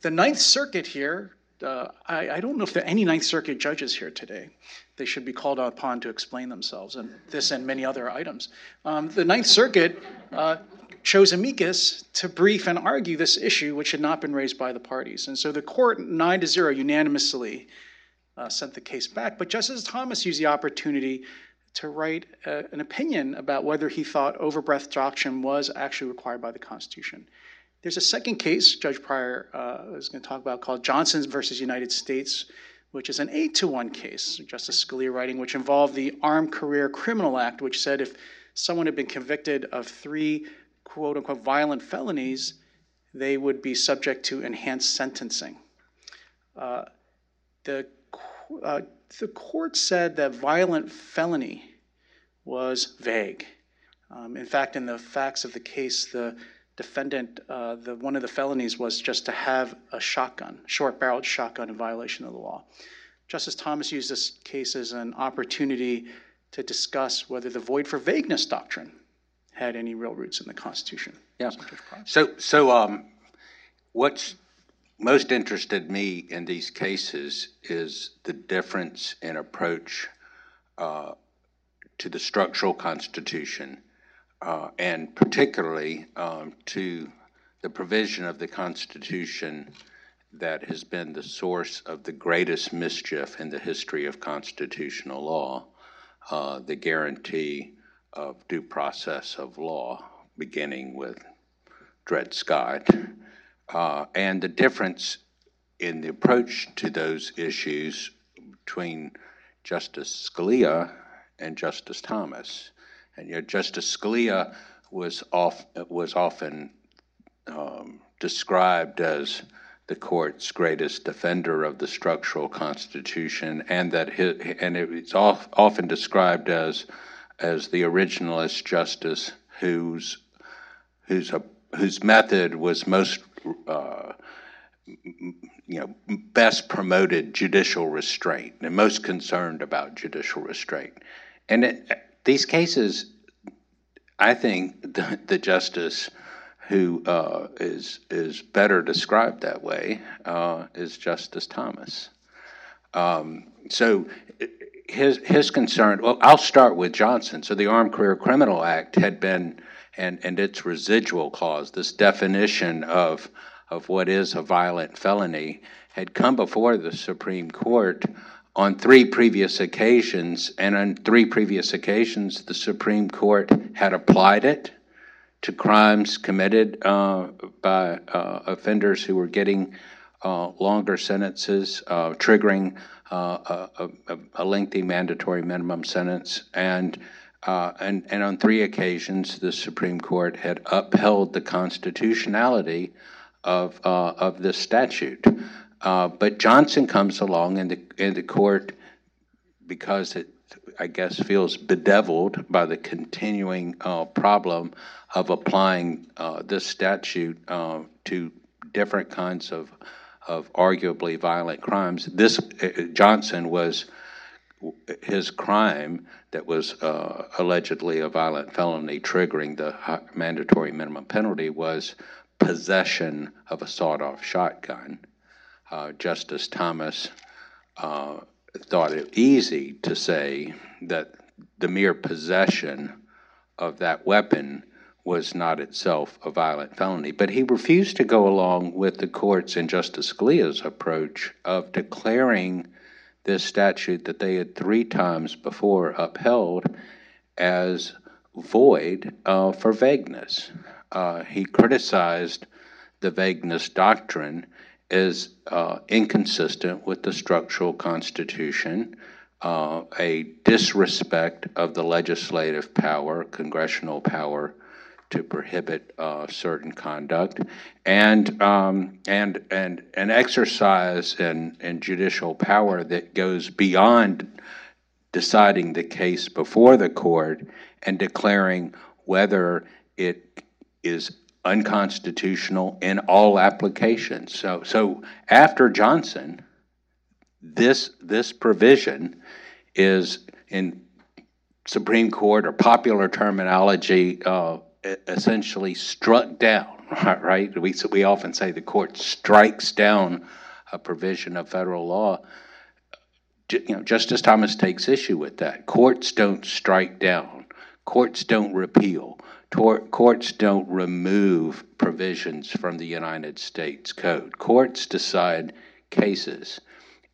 the Ninth Circuit here. Uh, I, I, don't know if there are any Ninth Circuit judges here today. They should be called upon to explain themselves, and this and many other items. Um, the Ninth Circuit uh, chose amicus to brief and argue this issue, which had not been raised by the parties. And so the court, nine to zero, unanimously uh, sent the case back. But Justice Thomas used the opportunity to write a, an opinion about whether he thought overbreadth doctrine was actually required by the Constitution. There's a second case Judge Pryor uh, is going to talk about called Johnson versus United States, which is an eight to one case, Justice Scalia writing, which involved the Armed Career Criminal Act, which said if someone had been convicted of three quote unquote violent felonies, they would be subject to enhanced sentencing. Uh, the uh, the court said that violent felony was vague. Um, in fact, in the facts of the case, the defendant, uh, the, one of the felonies was just to have a shotgun, short barreled shotgun in violation of the law. Justice Thomas used this case as an opportunity to discuss whether the void for vagueness doctrine had any real roots in the Constitution. Yeah. So, so um, what's most interested me in these cases is the difference in approach uh, to the structural constitution, uh, and particularly um, to the provision of the Constitution that has been the source of the greatest mischief in the history of constitutional law, uh, the guarantee of due process of law, beginning with Dred Scott. Uh, and the difference in the approach to those issues between Justice Scalia and Justice Thomas. And yet, Justice Scalia was, off, was often um, described as the court's greatest defender of the structural constitution, and that his, and it's often described as as the originalist justice whose whose whose method was most uh, you know, best promoted judicial restraint and most concerned about judicial restraint. And it, these cases, I think the, the justice who uh, is is better described that way uh, is Justice Thomas. Um, so his his concern. Well, I'll start with Johnson. So the Armed Career Criminal Act had been and, and its residual clause, this definition of, of what is a violent felony, had come before the Supreme Court on three previous occasions, and on three previous occasions, the Supreme Court had applied it to crimes committed uh, by uh, offenders who were getting uh, longer sentences, uh, triggering uh, a, a, a, lengthy mandatory minimum sentence. And, uh, and, and on three occasions, the Supreme Court had upheld the constitutionality of, of this statute. but Johnson comes along, and the, and the court, because it I guess, feels bedeviled by the continuing uh, problem of applying uh, this statute uh, to different kinds of, of arguably violent crimes. This uh, Johnson was his crime that was uh, allegedly a violent felony triggering the mandatory minimum penalty was possession of a sawed-off shotgun. Uh, Justice Thomas thought it easy to say that the mere possession of that weapon was not itself a violent felony. But he refused to go along with the court's and Justice Scalia's approach of declaring this statute that they had three times before upheld as void uh, for vagueness. Uh, he criticized the vagueness doctrine as uh, inconsistent with the structural constitution, uh, a disrespect of the legislative power, congressional power to prohibit uh, certain conduct, and um, and and an exercise in, judicial power that goes beyond deciding the case before the court and declaring whether it is unconstitutional in all applications. So, so after Johnson, this this provision is in Supreme Court or popular terminology uh, essentially struck down. Right? We we often say the court strikes down a provision of federal law. You know, Justice Thomas takes issue with that. Courts don't strike down. Courts don't repeal Tor- courts don't remove provisions from the United States Code. Courts decide cases.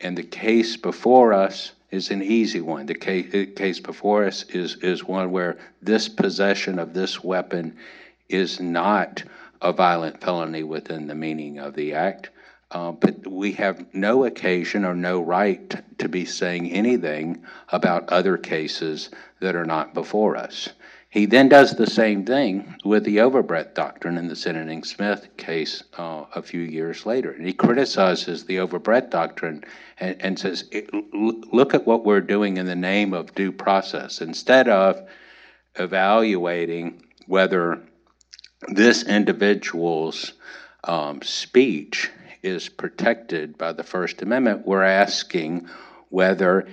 And the case before us is an easy one. The case, before us is, is one where this possession of this weapon is not a violent felony within the meaning of the act. Uh, but we have no occasion or no right to be saying anything about other cases that are not before us. He then does the same thing with the overbreadth doctrine in the Sineneng-Smith case uh, a few years later. And he criticizes the overbreadth doctrine and, and says, look at what we're doing in the name of due process. Instead of evaluating whether this individual's um, speech is protected by the First Amendment, we're asking whether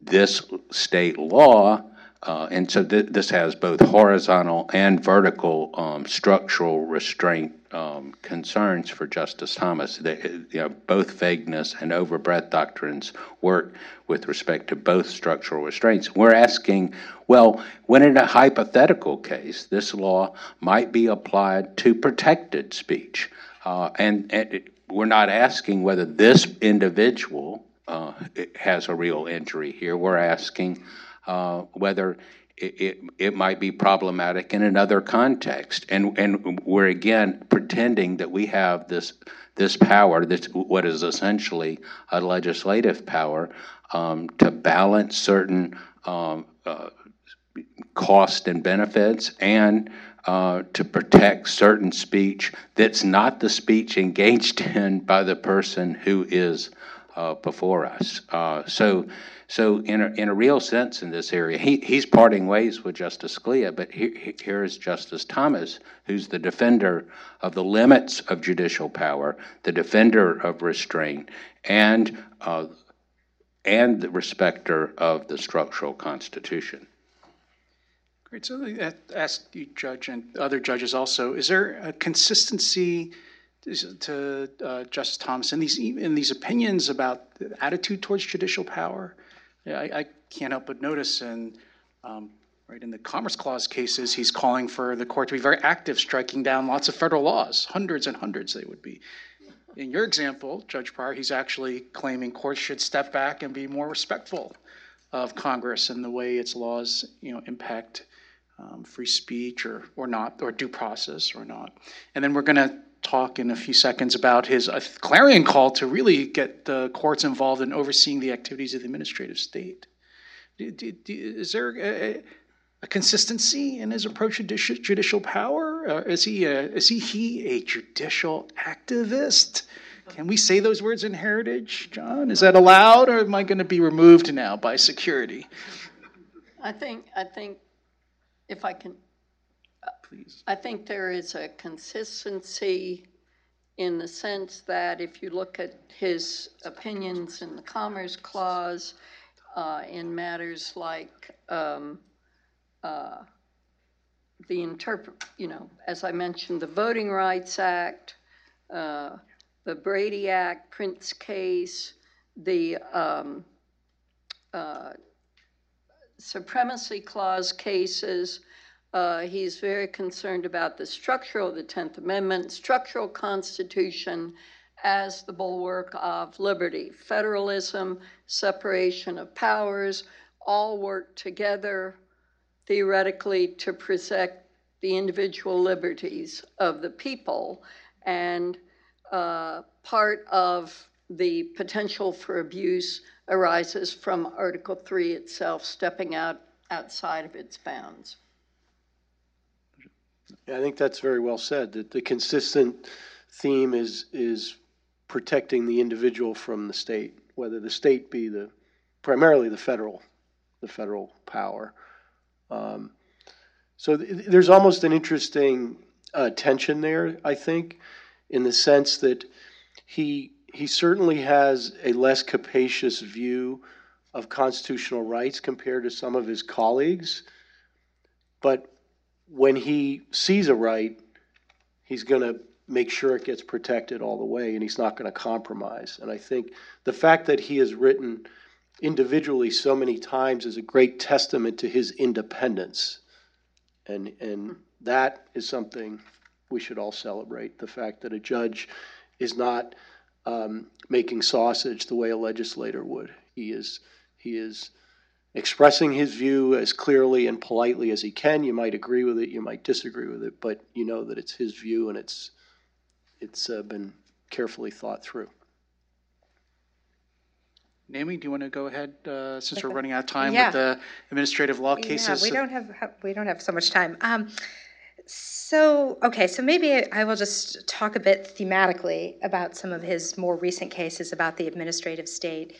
this state law uh, and so th- this has both horizontal and vertical um, structural restraint um, concerns for Justice Thomas. They, you know, both vagueness and overbreadth doctrines work with respect to both structural restraints. We're asking, well, when in a hypothetical case, this law might be applied to protected speech, uh, and, and it, we're not asking whether this individual uh, has a real injury here. We're asking uh, whether it, it, it, might be problematic in another context. And, and we're again pretending that we have this, this power, this, what is essentially a legislative power, um, to balance certain um, uh, cost and benefits and uh, to protect certain speech that's not the speech engaged in by the person who is uh, before us. Uh, so so, in a, in a real sense, in this area, he, he's parting ways with Justice Scalia, but he, here is Justice Thomas, who's the defender of the limits of judicial power, the defender of restraint, and uh, and the respecter of the structural constitution. Great. So, I ask you, Judge, and other judges also: Is there a consistency? to uh, Justice Thomas in these in these opinions about the attitude towards judicial power, yeah, I, I can't help but notice, and um, right in the Commerce Clause cases, he's calling for the court to be very active, striking down lots of federal laws, hundreds and hundreds they would be. in your example, Judge Pryor, he's actually claiming courts should step back and be more respectful of Congress and the way its laws, you know, impact um, free speech or, or not, or due process or not. And then we're going to talk in a few seconds about his clarion call to really get the courts involved in overseeing the activities of the administrative state. Do- do- do- Is there a, a consistency in his approach to judi- judicial power? Uh, is he a, is he, he a judicial activist? Can we say those words in heritage, John? Is that allowed, or am I going to be removed now by security? I think, I think, if I can, Please. I think there is a consistency in the sense that if you look at his opinions in the Commerce Clause, uh, in matters like, um, uh, the interpret, you know, as I mentioned, the Voting Rights Act, uh, the Brady Act, Printz case, the, um, uh, supremacy clause cases. Uh, he's very concerned about the structure of the 10th Amendment, structural constitution as the bulwark of liberty. Federalism, separation of powers, all work together theoretically to protect the individual liberties of the people. And uh, part of the potential for abuse arises from Article 3 itself stepping out outside of its bounds. I think that's very well said, that the consistent theme is, is protecting the individual from the state, whether the state be the, primarily the federal, the federal power. Um, So th- there's almost an interesting uh, tension there, I think, in the sense that he, he certainly has a less capacious view of constitutional rights compared to some of his colleagues. But when he sees a right, he's going to make sure it gets protected all the way and he's not going to compromise. And I think the fact that he has written individually so many times is a great testament to his independence. And, and that is something we should all celebrate the fact that a judge is not um, making sausage the way a legislator would. He is, he is expressing his view as clearly and politely as he can. You might agree with it, you might disagree with it, but you know that it's his view and it's, it's uh, been carefully thought through. Naomi, do you want to go ahead, uh, since we're running out of time Yeah. with the administrative law cases? Yeah, we don't have, we don't have so much time. Um, so, okay, so maybe I will just talk a bit thematically about some of his more recent cases about the administrative state.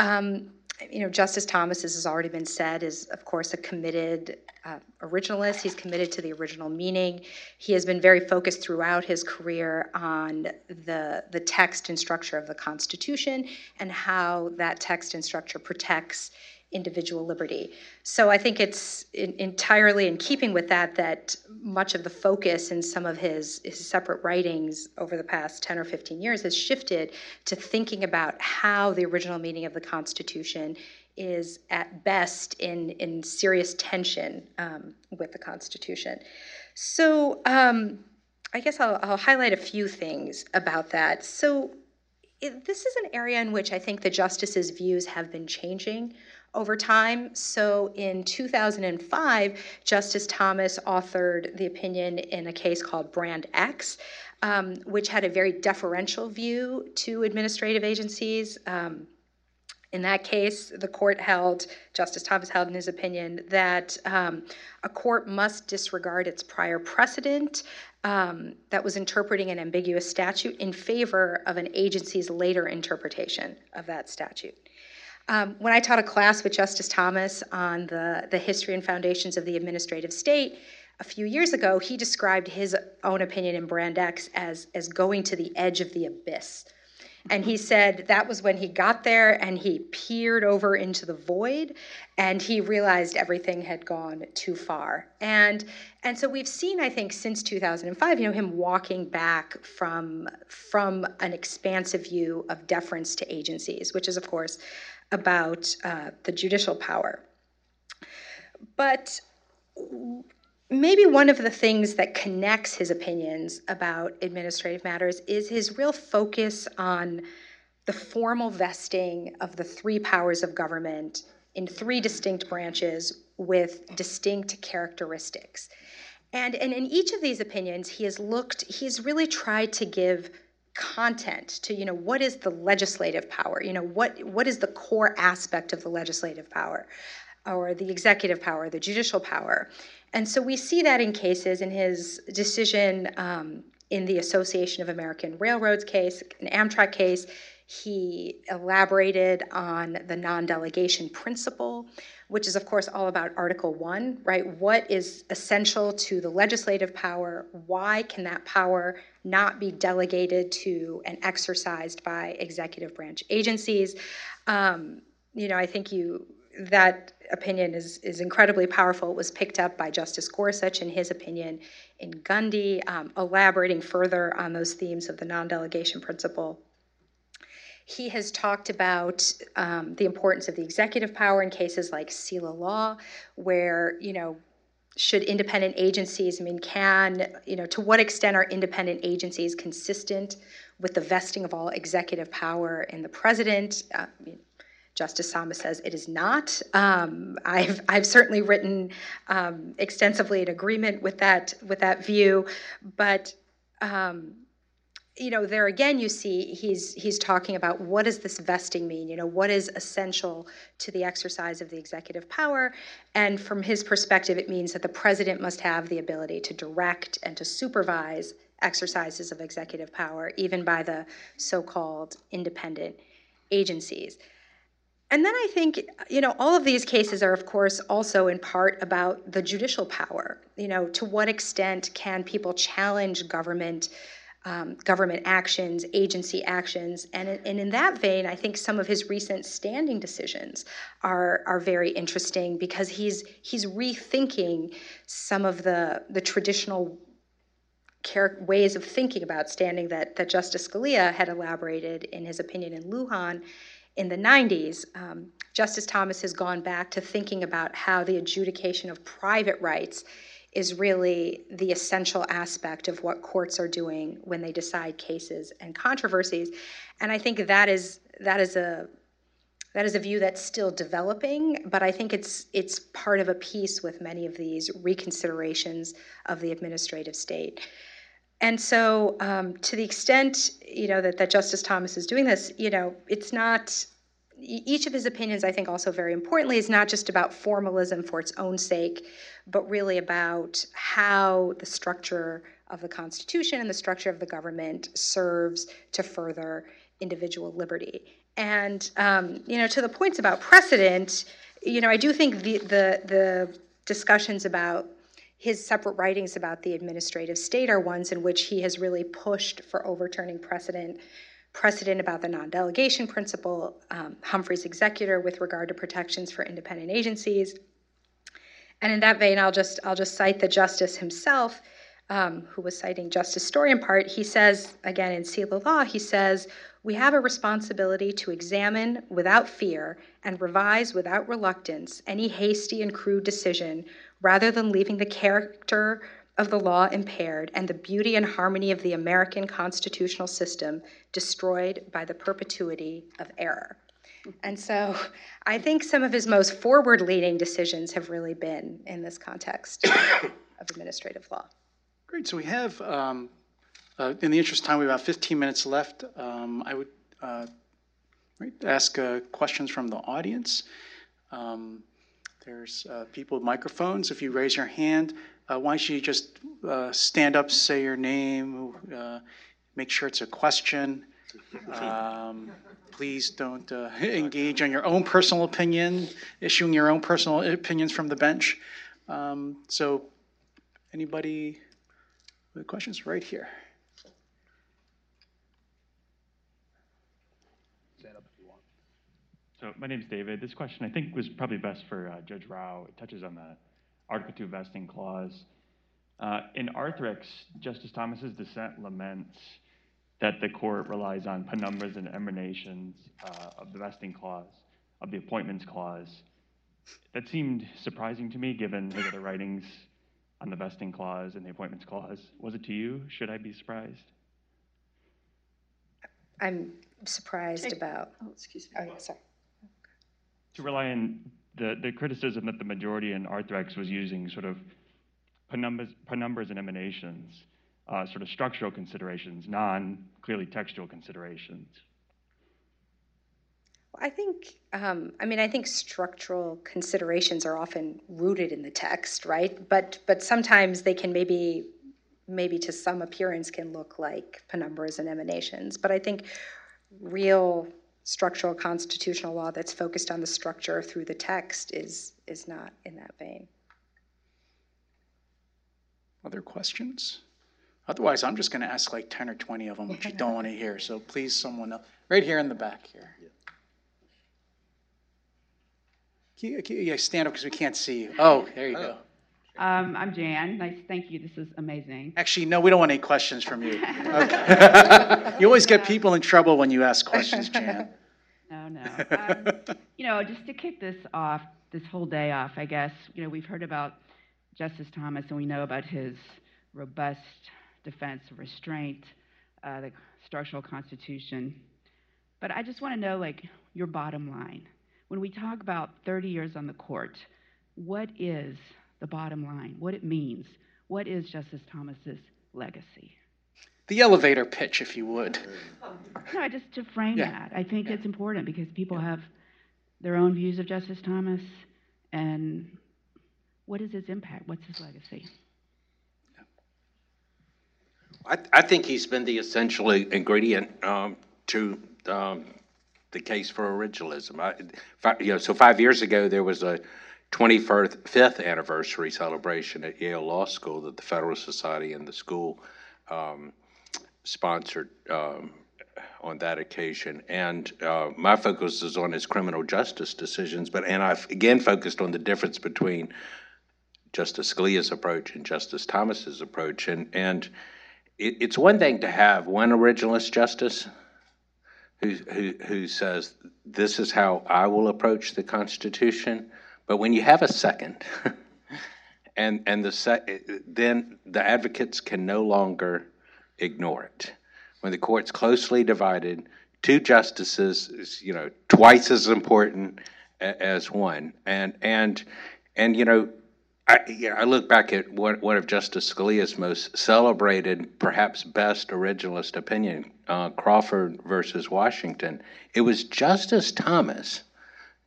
Um, you know, Justice Thomas, as has already been said, is of course a committed uh, originalist. He's committed to the original meaning. He has been very focused throughout his career on the the text and structure of the Constitution and how that text and structure protects individual liberty. So I think it's in, entirely in keeping with that that much of the focus in some of his, his separate writings over the past 10 or 15 years has shifted to thinking about how the original meaning of the Constitution is at best in, in serious tension um, with the Constitution. So um, I guess I'll, I'll highlight a few things about that. So this is an area in which I think the justices' views have been changing over time. So in 2005, Justice Thomas authored the opinion in a case called Brand X, um, which had a very deferential view to administrative agencies. Um, in that case, the court held, Justice Thomas held in his opinion, that um, a court must disregard its prior precedent um, that was interpreting an ambiguous statute in favor of an agency's later interpretation of that statute. Um, when I taught a class with Justice Thomas on the, the history and foundations of the administrative state a few years ago, he described his own opinion in Brand X as, as going to the edge of the abyss. And he said that was when he got there and he peered over into the void and he realized everything had gone too far. And and so we've seen, I think, since 2005, you know, him walking back from from an expansive view of deference to agencies, which is, of course, about uh, the judicial power. But maybe one of the things that connects his opinions about administrative matters is his real focus on the formal vesting of the three powers of government in three distinct branches with distinct characteristics. And, and in each of these opinions, he has looked, he's really tried to give content to you know what is the legislative power you know what what is the core aspect of the legislative power or the executive power the judicial power and so we see that in cases in his decision um, in the association of american railroads case an amtrak case he elaborated on the non-delegation principle which is, of course, all about Article 1, right? What is essential to the legislative power? Why can that power not be delegated to and exercised by executive branch agencies? Um, you know, I think you that opinion is is incredibly powerful. It was picked up by Justice Gorsuch in his opinion in Gundy, um, elaborating further on those themes of the non-delegation principle. He has talked about um, the importance of the executive power in cases like Seila Law, where, you know, should independent agencies, I mean, can, you know, to what extent are independent agencies consistent with the vesting of all executive power in the president? Uh, Justice Thomas says it is not. Um, I've I've certainly written um, extensively in agreement with that with that view, but um, you know there again you see he's he's talking about what does this vesting mean? You know what is essential to the exercise of the executive power? And from his perspective it means that the president must have the ability to direct and to supervise exercises of executive power even by the so-called independent agencies and then I think, you know, all of these cases are, of course, also in part about the judicial power. You know, to what extent can people challenge government um, government actions, agency actions, and, and in that vein, I think some of his recent standing decisions are are very interesting because he's he's rethinking some of the the traditional ways of thinking about standing that that Justice Scalia had elaborated in his opinion in Lujan in the 90s. Um, Justice Thomas has gone back to thinking about how the adjudication of private rights is really the essential aspect of what courts are doing when they decide cases and controversies. And I think that is that is a that is a view that's still developing, but I think it's it's part of a piece with many of these reconsiderations of the administrative state. And so, um, to the extent you know that, that Justice Thomas is doing this, you know, it's not each of his opinions, I think, also very importantly, is not just about formalism for its own sake, but really about how the structure of the Constitution and the structure of the government serves to further individual liberty. And um, you know, to the points about precedent, you know, I do think the the, the discussions about his separate writings about the administrative state are ones in which he has really pushed for overturning precedent precedent about the non delegation principle, um, Humphrey's executor with regard to protections for independent agencies. And in that vein, I'll just, I'll just cite the justice himself, um, who was citing Justice Story in part. He says, again in Seila Law, he says, We have a responsibility to examine without fear and revise without reluctance any hasty and crude decision rather than leaving the character of the law impaired and the beauty and harmony of the American constitutional system destroyed by the perpetuity of error. And so I think some of his most forward leaning decisions have really been in this context of administrative law. Great. So we have, um, uh, in the interest of time, we have about 15 minutes left. Um, I would uh, ask uh, questions from the audience. Um, there's uh, people with microphones. If you raise your hand, uh, why don't you just uh, stand up, say your name, uh, make sure it's a question. Um, please don't uh, engage on your own personal opinion, issuing your own personal opinions from the bench. Um, so, anybody with questions? Right here. So my name is David. This question I think was probably best for uh, Judge Rao. It touches on the Article 2 vesting clause. Uh, in Arthrex, Justice Thomas's dissent laments that the court relies on penumbras and emanations uh, of the vesting clause, of the appointments clause. That seemed surprising to me, given his other writings on the vesting clause and the appointments clause. Was it to you? Should I be surprised? I'm surprised about, Oh, excuse me. oh, sorry. To rely on the, the criticism that the majority in Arthrex was using sort of penumbras, penumbras and emanations, uh, sort of structural considerations, non clearly textual considerations. I think, um, I mean, I think structural considerations are often rooted in the text, right? But, but sometimes they can maybe, maybe to some appearance can look like penumbras and emanations. But I think real structural constitutional law that's focused on the structure through the text is, is not in that vein. Other questions? Otherwise, I'm just going to ask like 10 or 20 of them, which you don't want to hear. So please, someone else, right here in the back here. Can you- can you- Yeah, stand up because we can't see you. Oh, there you oh. go. Um, I'm Jan. Nice, thank you. This is amazing. Actually, no, we don't want any questions from you. Okay. You always get people in trouble when you ask questions, Jan. No, no. Um, you know, just to kick this off, this whole day off, I guess, you know, we've heard about Justice Thomas and we know about his robust defense of restraint, uh, the structural constitution. But I just want to know, like, your bottom line. When we talk about 30 years on the court, what is the bottom line? What it means? What is Justice Thomas's legacy? The elevator pitch, if you would. No, just to frame Yeah. that. I think it's important because people have their own views of Justice Thomas and what is his impact? What's his legacy? I, I think he's been the essential ingredient um, to um, the case for originalism. I, fi- you know, so five years ago, there was a 25th anniversary celebration at Yale Law School that the Federal Society and the school um, sponsored um, on that occasion. And uh, my focus is on his criminal justice decisions, but and I've again focused on the difference between Justice Scalia's approach and Justice Thomas's approach. And and it, it's one thing to have one originalist justice who, who who says this is how I will approach the Constitution, but when you have a second, and and the se- then the advocates can no longer ignore it. When the court's closely divided, two justices is you know twice as important a- as one, and and and you know I, you know, I look back at one, one of Justice Scalia's most celebrated, perhaps best originalist opinion, uh, Crawford versus Washington. It was Justice Thomas,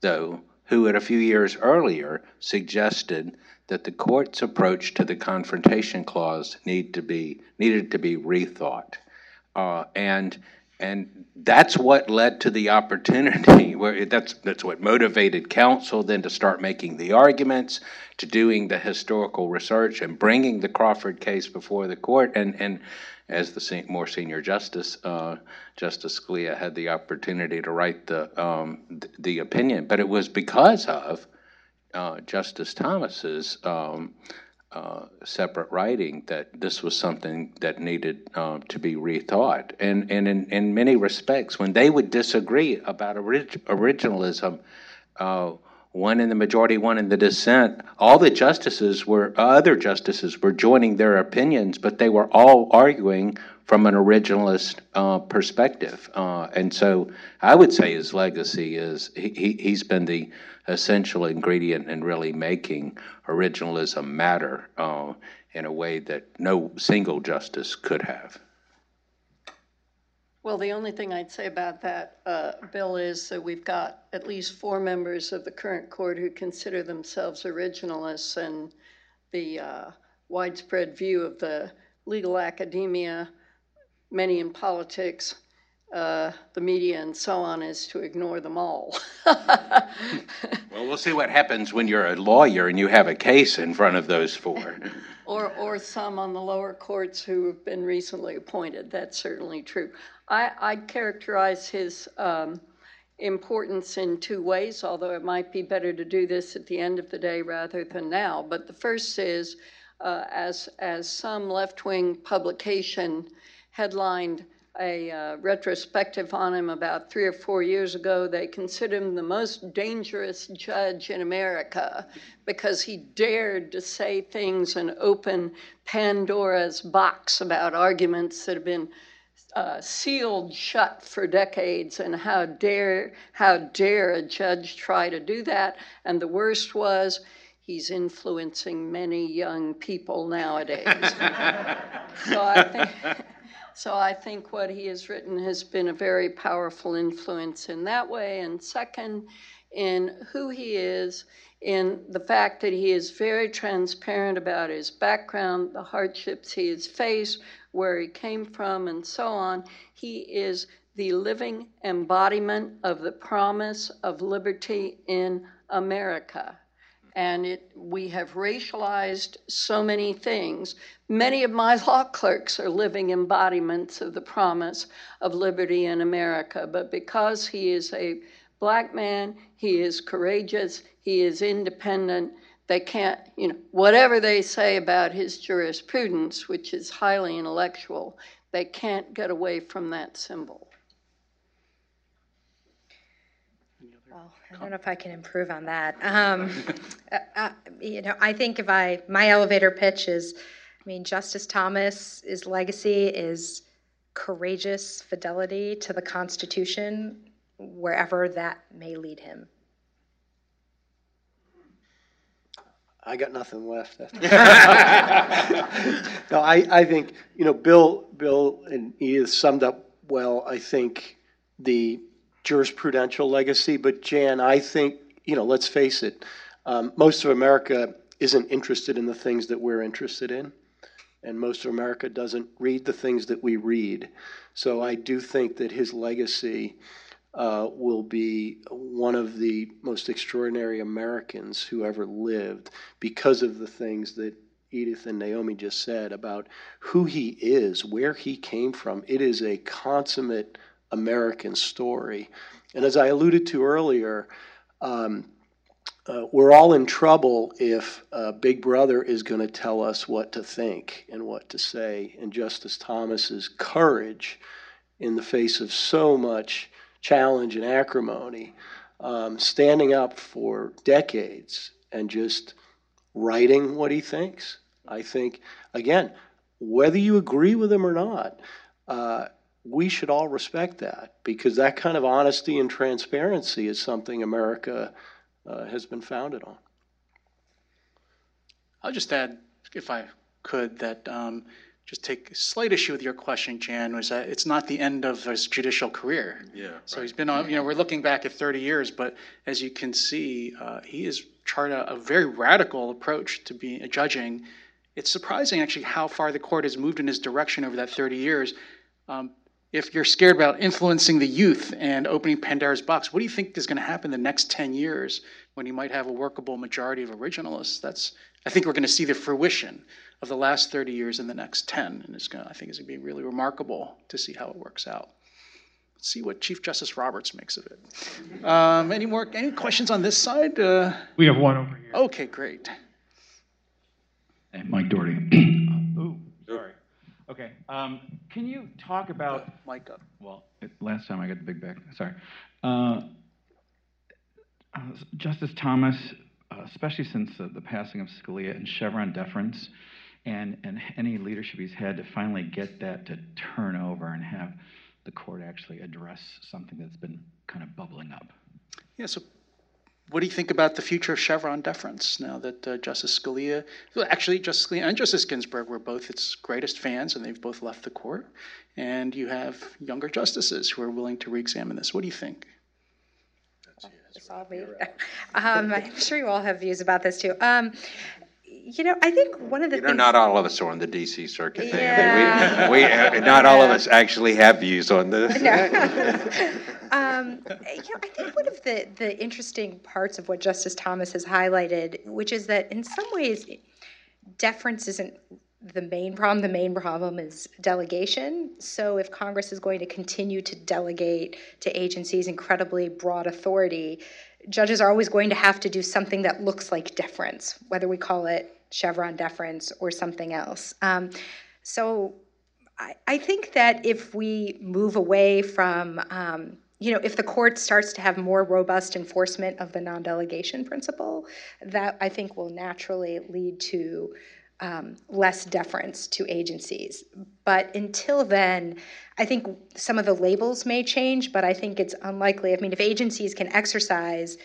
though, who a few years earlier suggested that the court's approach to the confrontation clause need to be needed to be rethought, uh, and and that's what led to the opportunity where that's that's what motivated counsel then to start making the arguments to doing the historical research and bringing the Crawford case before the court. And and as the se- more senior justice uh, Justice Scalia had the opportunity to write the um, th- the opinion but it was because of uh, Justice Thomas's um, uh, separate writing that this was something that needed uh, to be rethought. And, and in, in many respects, when they would disagree about orig- originalism, uh, one in the majority, one in the dissent, all the justices were, other justices were joining their opinions, but they were all arguing from an originalist uh, perspective. Uh, and so I would say his legacy is he, he, he's been the essential ingredient in really making originalism matter uh, in a way that no single justice could have. Well, the only thing I'd say about that, uh, Bill, is that we've got at least four members of the current court who consider themselves originalists, and the uh, widespread view of the legal academia, many in politics, uh, the media, and so on, is to ignore them all. Well, we'll see what happens when you're a lawyer and you have a case in front of those four. Or, or some on the lower courts who have been recently appointed. That's certainly true. I, I'd characterize his um, importance in two ways, although it might be better to do this at the end of the day rather than now. But the first is, uh, as, as some left-wing publication headlined a uh, retrospective on him about three or four years ago. They considered him the most dangerous judge in America because he dared to say things and open Pandora's box about arguments that have been uh, sealed shut for decades. And how dare how dare a judge try to do that? And the worst was he's influencing many young people nowadays. so I think. So I think what he has written has been a very powerful influence in that way. And second, in who he is, in the fact that he is very transparent about his background, the hardships he has faced, where he came from, and so on. He is the living embodiment of the promise of liberty in America and it, we have racialized so many things. Many of my law clerks are living embodiments of the promise of liberty in America, but because he is a black man, he is courageous, he is independent. They can't, you know, whatever they say about his jurisprudence, which is highly intellectual, they can't get away from that symbol. Well, I don't know if I can improve on that. Um, uh, uh, you know, I think if I, my elevator pitch is, I mean, Justice Thomas's legacy is courageous fidelity to the Constitution, wherever that may lead him. I got nothing left. no, I, I think, you know, Bill, Bill, and he has summed up well, I think, the jurisprudential legacy. But Jan, I think, you know, let's face it, um, most of America isn't interested in the things that we're interested in. And most of America doesn't read the things that we read. So I do think that his legacy uh, will be one of the most extraordinary Americans who ever lived because of the things that Edith and Naomi just said about who he is, where he came from. It is a consummate American story. And as I alluded to earlier, um, uh, we're all in trouble if uh, Big Brother is going to tell us what to think and what to say. And Justice Thomas's courage in the face of so much challenge and acrimony, um, standing up for decades and just writing what he thinks. I think, again, whether you agree with him or not, uh, we should all respect that because that kind of honesty and transparency is something America uh, has been founded on. I'll just add, if I could, that um, just take a slight issue with your question, Jan, was that it's not the end of his judicial career. Yeah. So he's been on, you know, we're looking back at 30 years, but as you can see, uh, he has charted a, a very radical approach to be judging. It's surprising actually how far the court has moved in his direction over that 30 years. Um, if you're scared about influencing the youth and opening Pandora's box, what do you think is going to happen the next 10 years when you might have a workable majority of originalists? That's, I think we're going to see the fruition of the last 30 years in the next 10, and it's going to, I think it's going to be really remarkable to see how it works out. Let's see what Chief Justice Roberts makes of it. Um, any more, any questions on this side? Uh, we have one over here. Okay, great. Hey, Mike Doherty. Ooh, sorry. Okay. Um, can you talk about mic up? Well, it, last time I got the big back. Sorry. Uh, uh, Justice Thomas, uh, especially since the passing of Scalia and Chevron deference, and and any leadership he's had to finally get that to turn over and have the court actually address something that's been kind of bubbling up. Yeah. So what do you think about the future of Chevron deference now that uh, Justice Scalia, well, actually, Justice Scalia and Justice Ginsburg were both its greatest fans, and they've both left the court. And you have younger justices who are willing to re-examine this. What do you think? It's all me. Um, I'm sure you all have views about this too. Um, you know, I think one of the You know, things. not all of us are on the DC circuit. They- Yeah. We, we, uh, not all of us actually have views on this. um, you know, I think one of the, the interesting parts of what Justice Thomas has highlighted, which is that in some ways, deference isn't the main problem. The main problem is delegation. So if Congress is going to continue to delegate to agencies incredibly broad authority, judges are always going to have to do something that looks like deference, whether we call it Chevron deference or something else. Um, so I, I think that if we move away from, um, you know, if the court starts to have more robust enforcement of the non-delegation principle, that I think will naturally lead to um, less deference to agencies. But until then, I think some of the labels may change, but I think it's unlikely. I mean, if agencies can exercise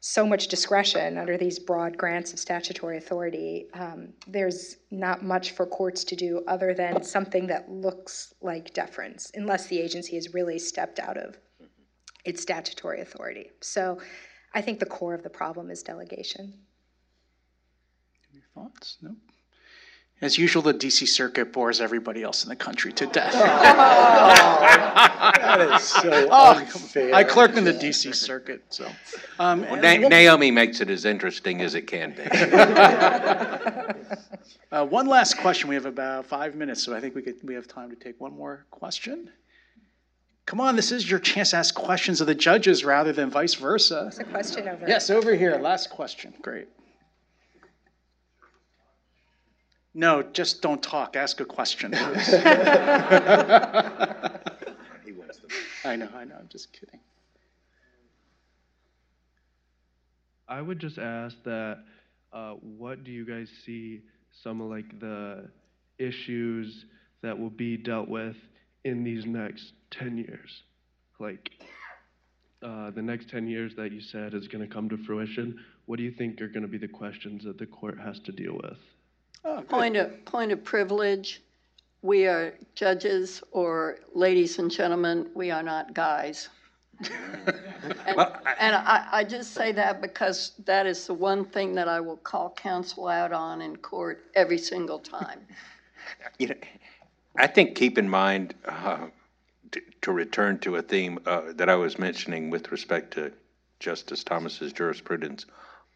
so much discretion under these broad grants of statutory authority, um, there's not much for courts to do other than something that looks like deference, unless the agency has really stepped out of its statutory authority. So I think the core of the problem is delegation. Any thoughts? No. As usual, the DC Circuit bores everybody else in the country to death. That is so Oh, unfair. I clerked in the DC Circuit, so. um, Well, and Na- one- Naomi makes it as interesting as it can be. Uh, one last question. We have about five minutes, so I think we could, we have time to take one more question. Come on, this is your chance to ask questions of the judges rather than vice versa. There's a question over Yes, over here, last question. Great. No, just don't talk. Ask a question. please. I know, I know. I'm just kidding. I would just ask that, uh, what do you guys see some of like the issues that will be dealt with in these next ten years? Like, uh, the next ten years that you said is gonna come to fruition, what do you think are gonna be the questions that the court has to deal with? Oh, good. Point of, point of privilege, we are judges, or ladies and gentlemen, we are not guys. And and I, I just say that because that is the one thing that I will call counsel out on in court every single time. You know, I think keep in mind, uh, to, to return to a theme uh, that I was mentioning with respect to Justice Thomas's jurisprudence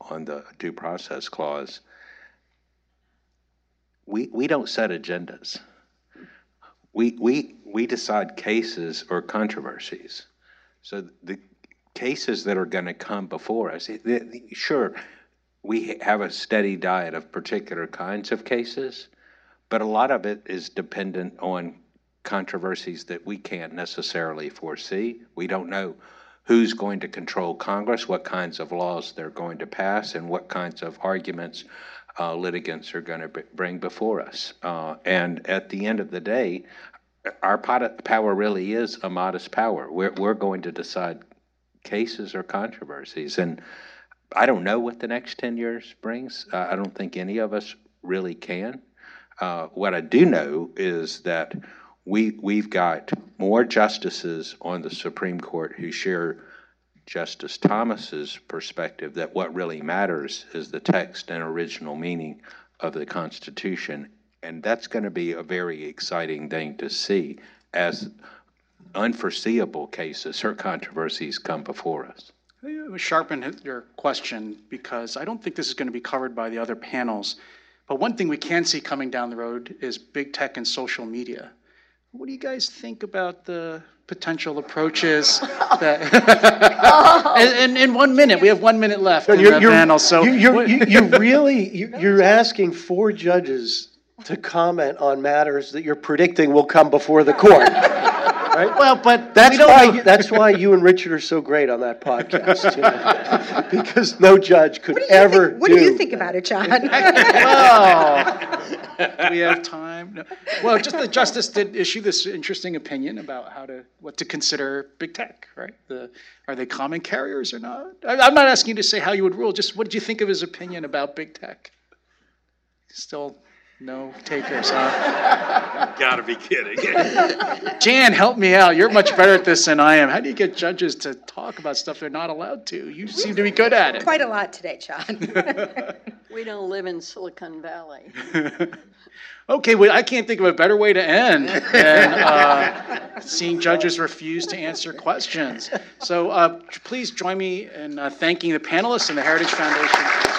on the due process clause. We, we don't set agendas. We, we, we decide cases or controversies. So the cases that are going to come before us, eh, the- sure, we have a steady diet of particular kinds of cases, but a lot of it is dependent on controversies that we can't necessarily foresee. We don't know who's going to control Congress, what kinds of laws they're going to pass, and what kinds of arguments uh, litigants are going to bring before us. Uh, and at the end of the day, our pot- power really is a modest power. We're, we're going to decide cases or controversies. And I don't know what the next 10 years brings. Uh, I don't think any of us really can. Uh, what I do know is that we, we've got more justices on the Supreme Court who share Justice Thomas's perspective that what really matters is the text and original meaning of the Constitution. And that's going to be a very exciting thing to see as unforeseeable cases or controversies come before us. Uh, Sharpen your question because I don't think this is going to be covered by the other panels. But one thing we can see coming down the road is big tech and social media. What do you guys think about the potential approaches that? Oh. in, in, in one minute, we have one minute left in You're- the you're- panel. So you- You're, you- you're really, you- you're asking four judges to comment on matters that you're predicting will come before the court. Right? well, but That's we don't why, know- you- that's why you and Richard are so great on that podcast, you know? Because no judge could What do ever think, what do you think about it, John? well, we have time? No. Well, just the justice did issue this interesting opinion about how to what to consider big tech, right? The are they common carriers or not? I, I'm not asking you to say how you would rule. Just what did you think of his opinion about big tech? Still no takers, huh? Gotta be kidding. Jan, help me out. You're much better at this than I am. How do you get judges to talk about stuff they're not allowed to? You seem to be good at it. Quite a lot today, John. We don't live in Silicon Valley. Okay, well, I can't think of a better way to end than uh, seeing judges refuse to answer questions. So uh, please join me in uh, thanking the panelists and the Heritage Foundation.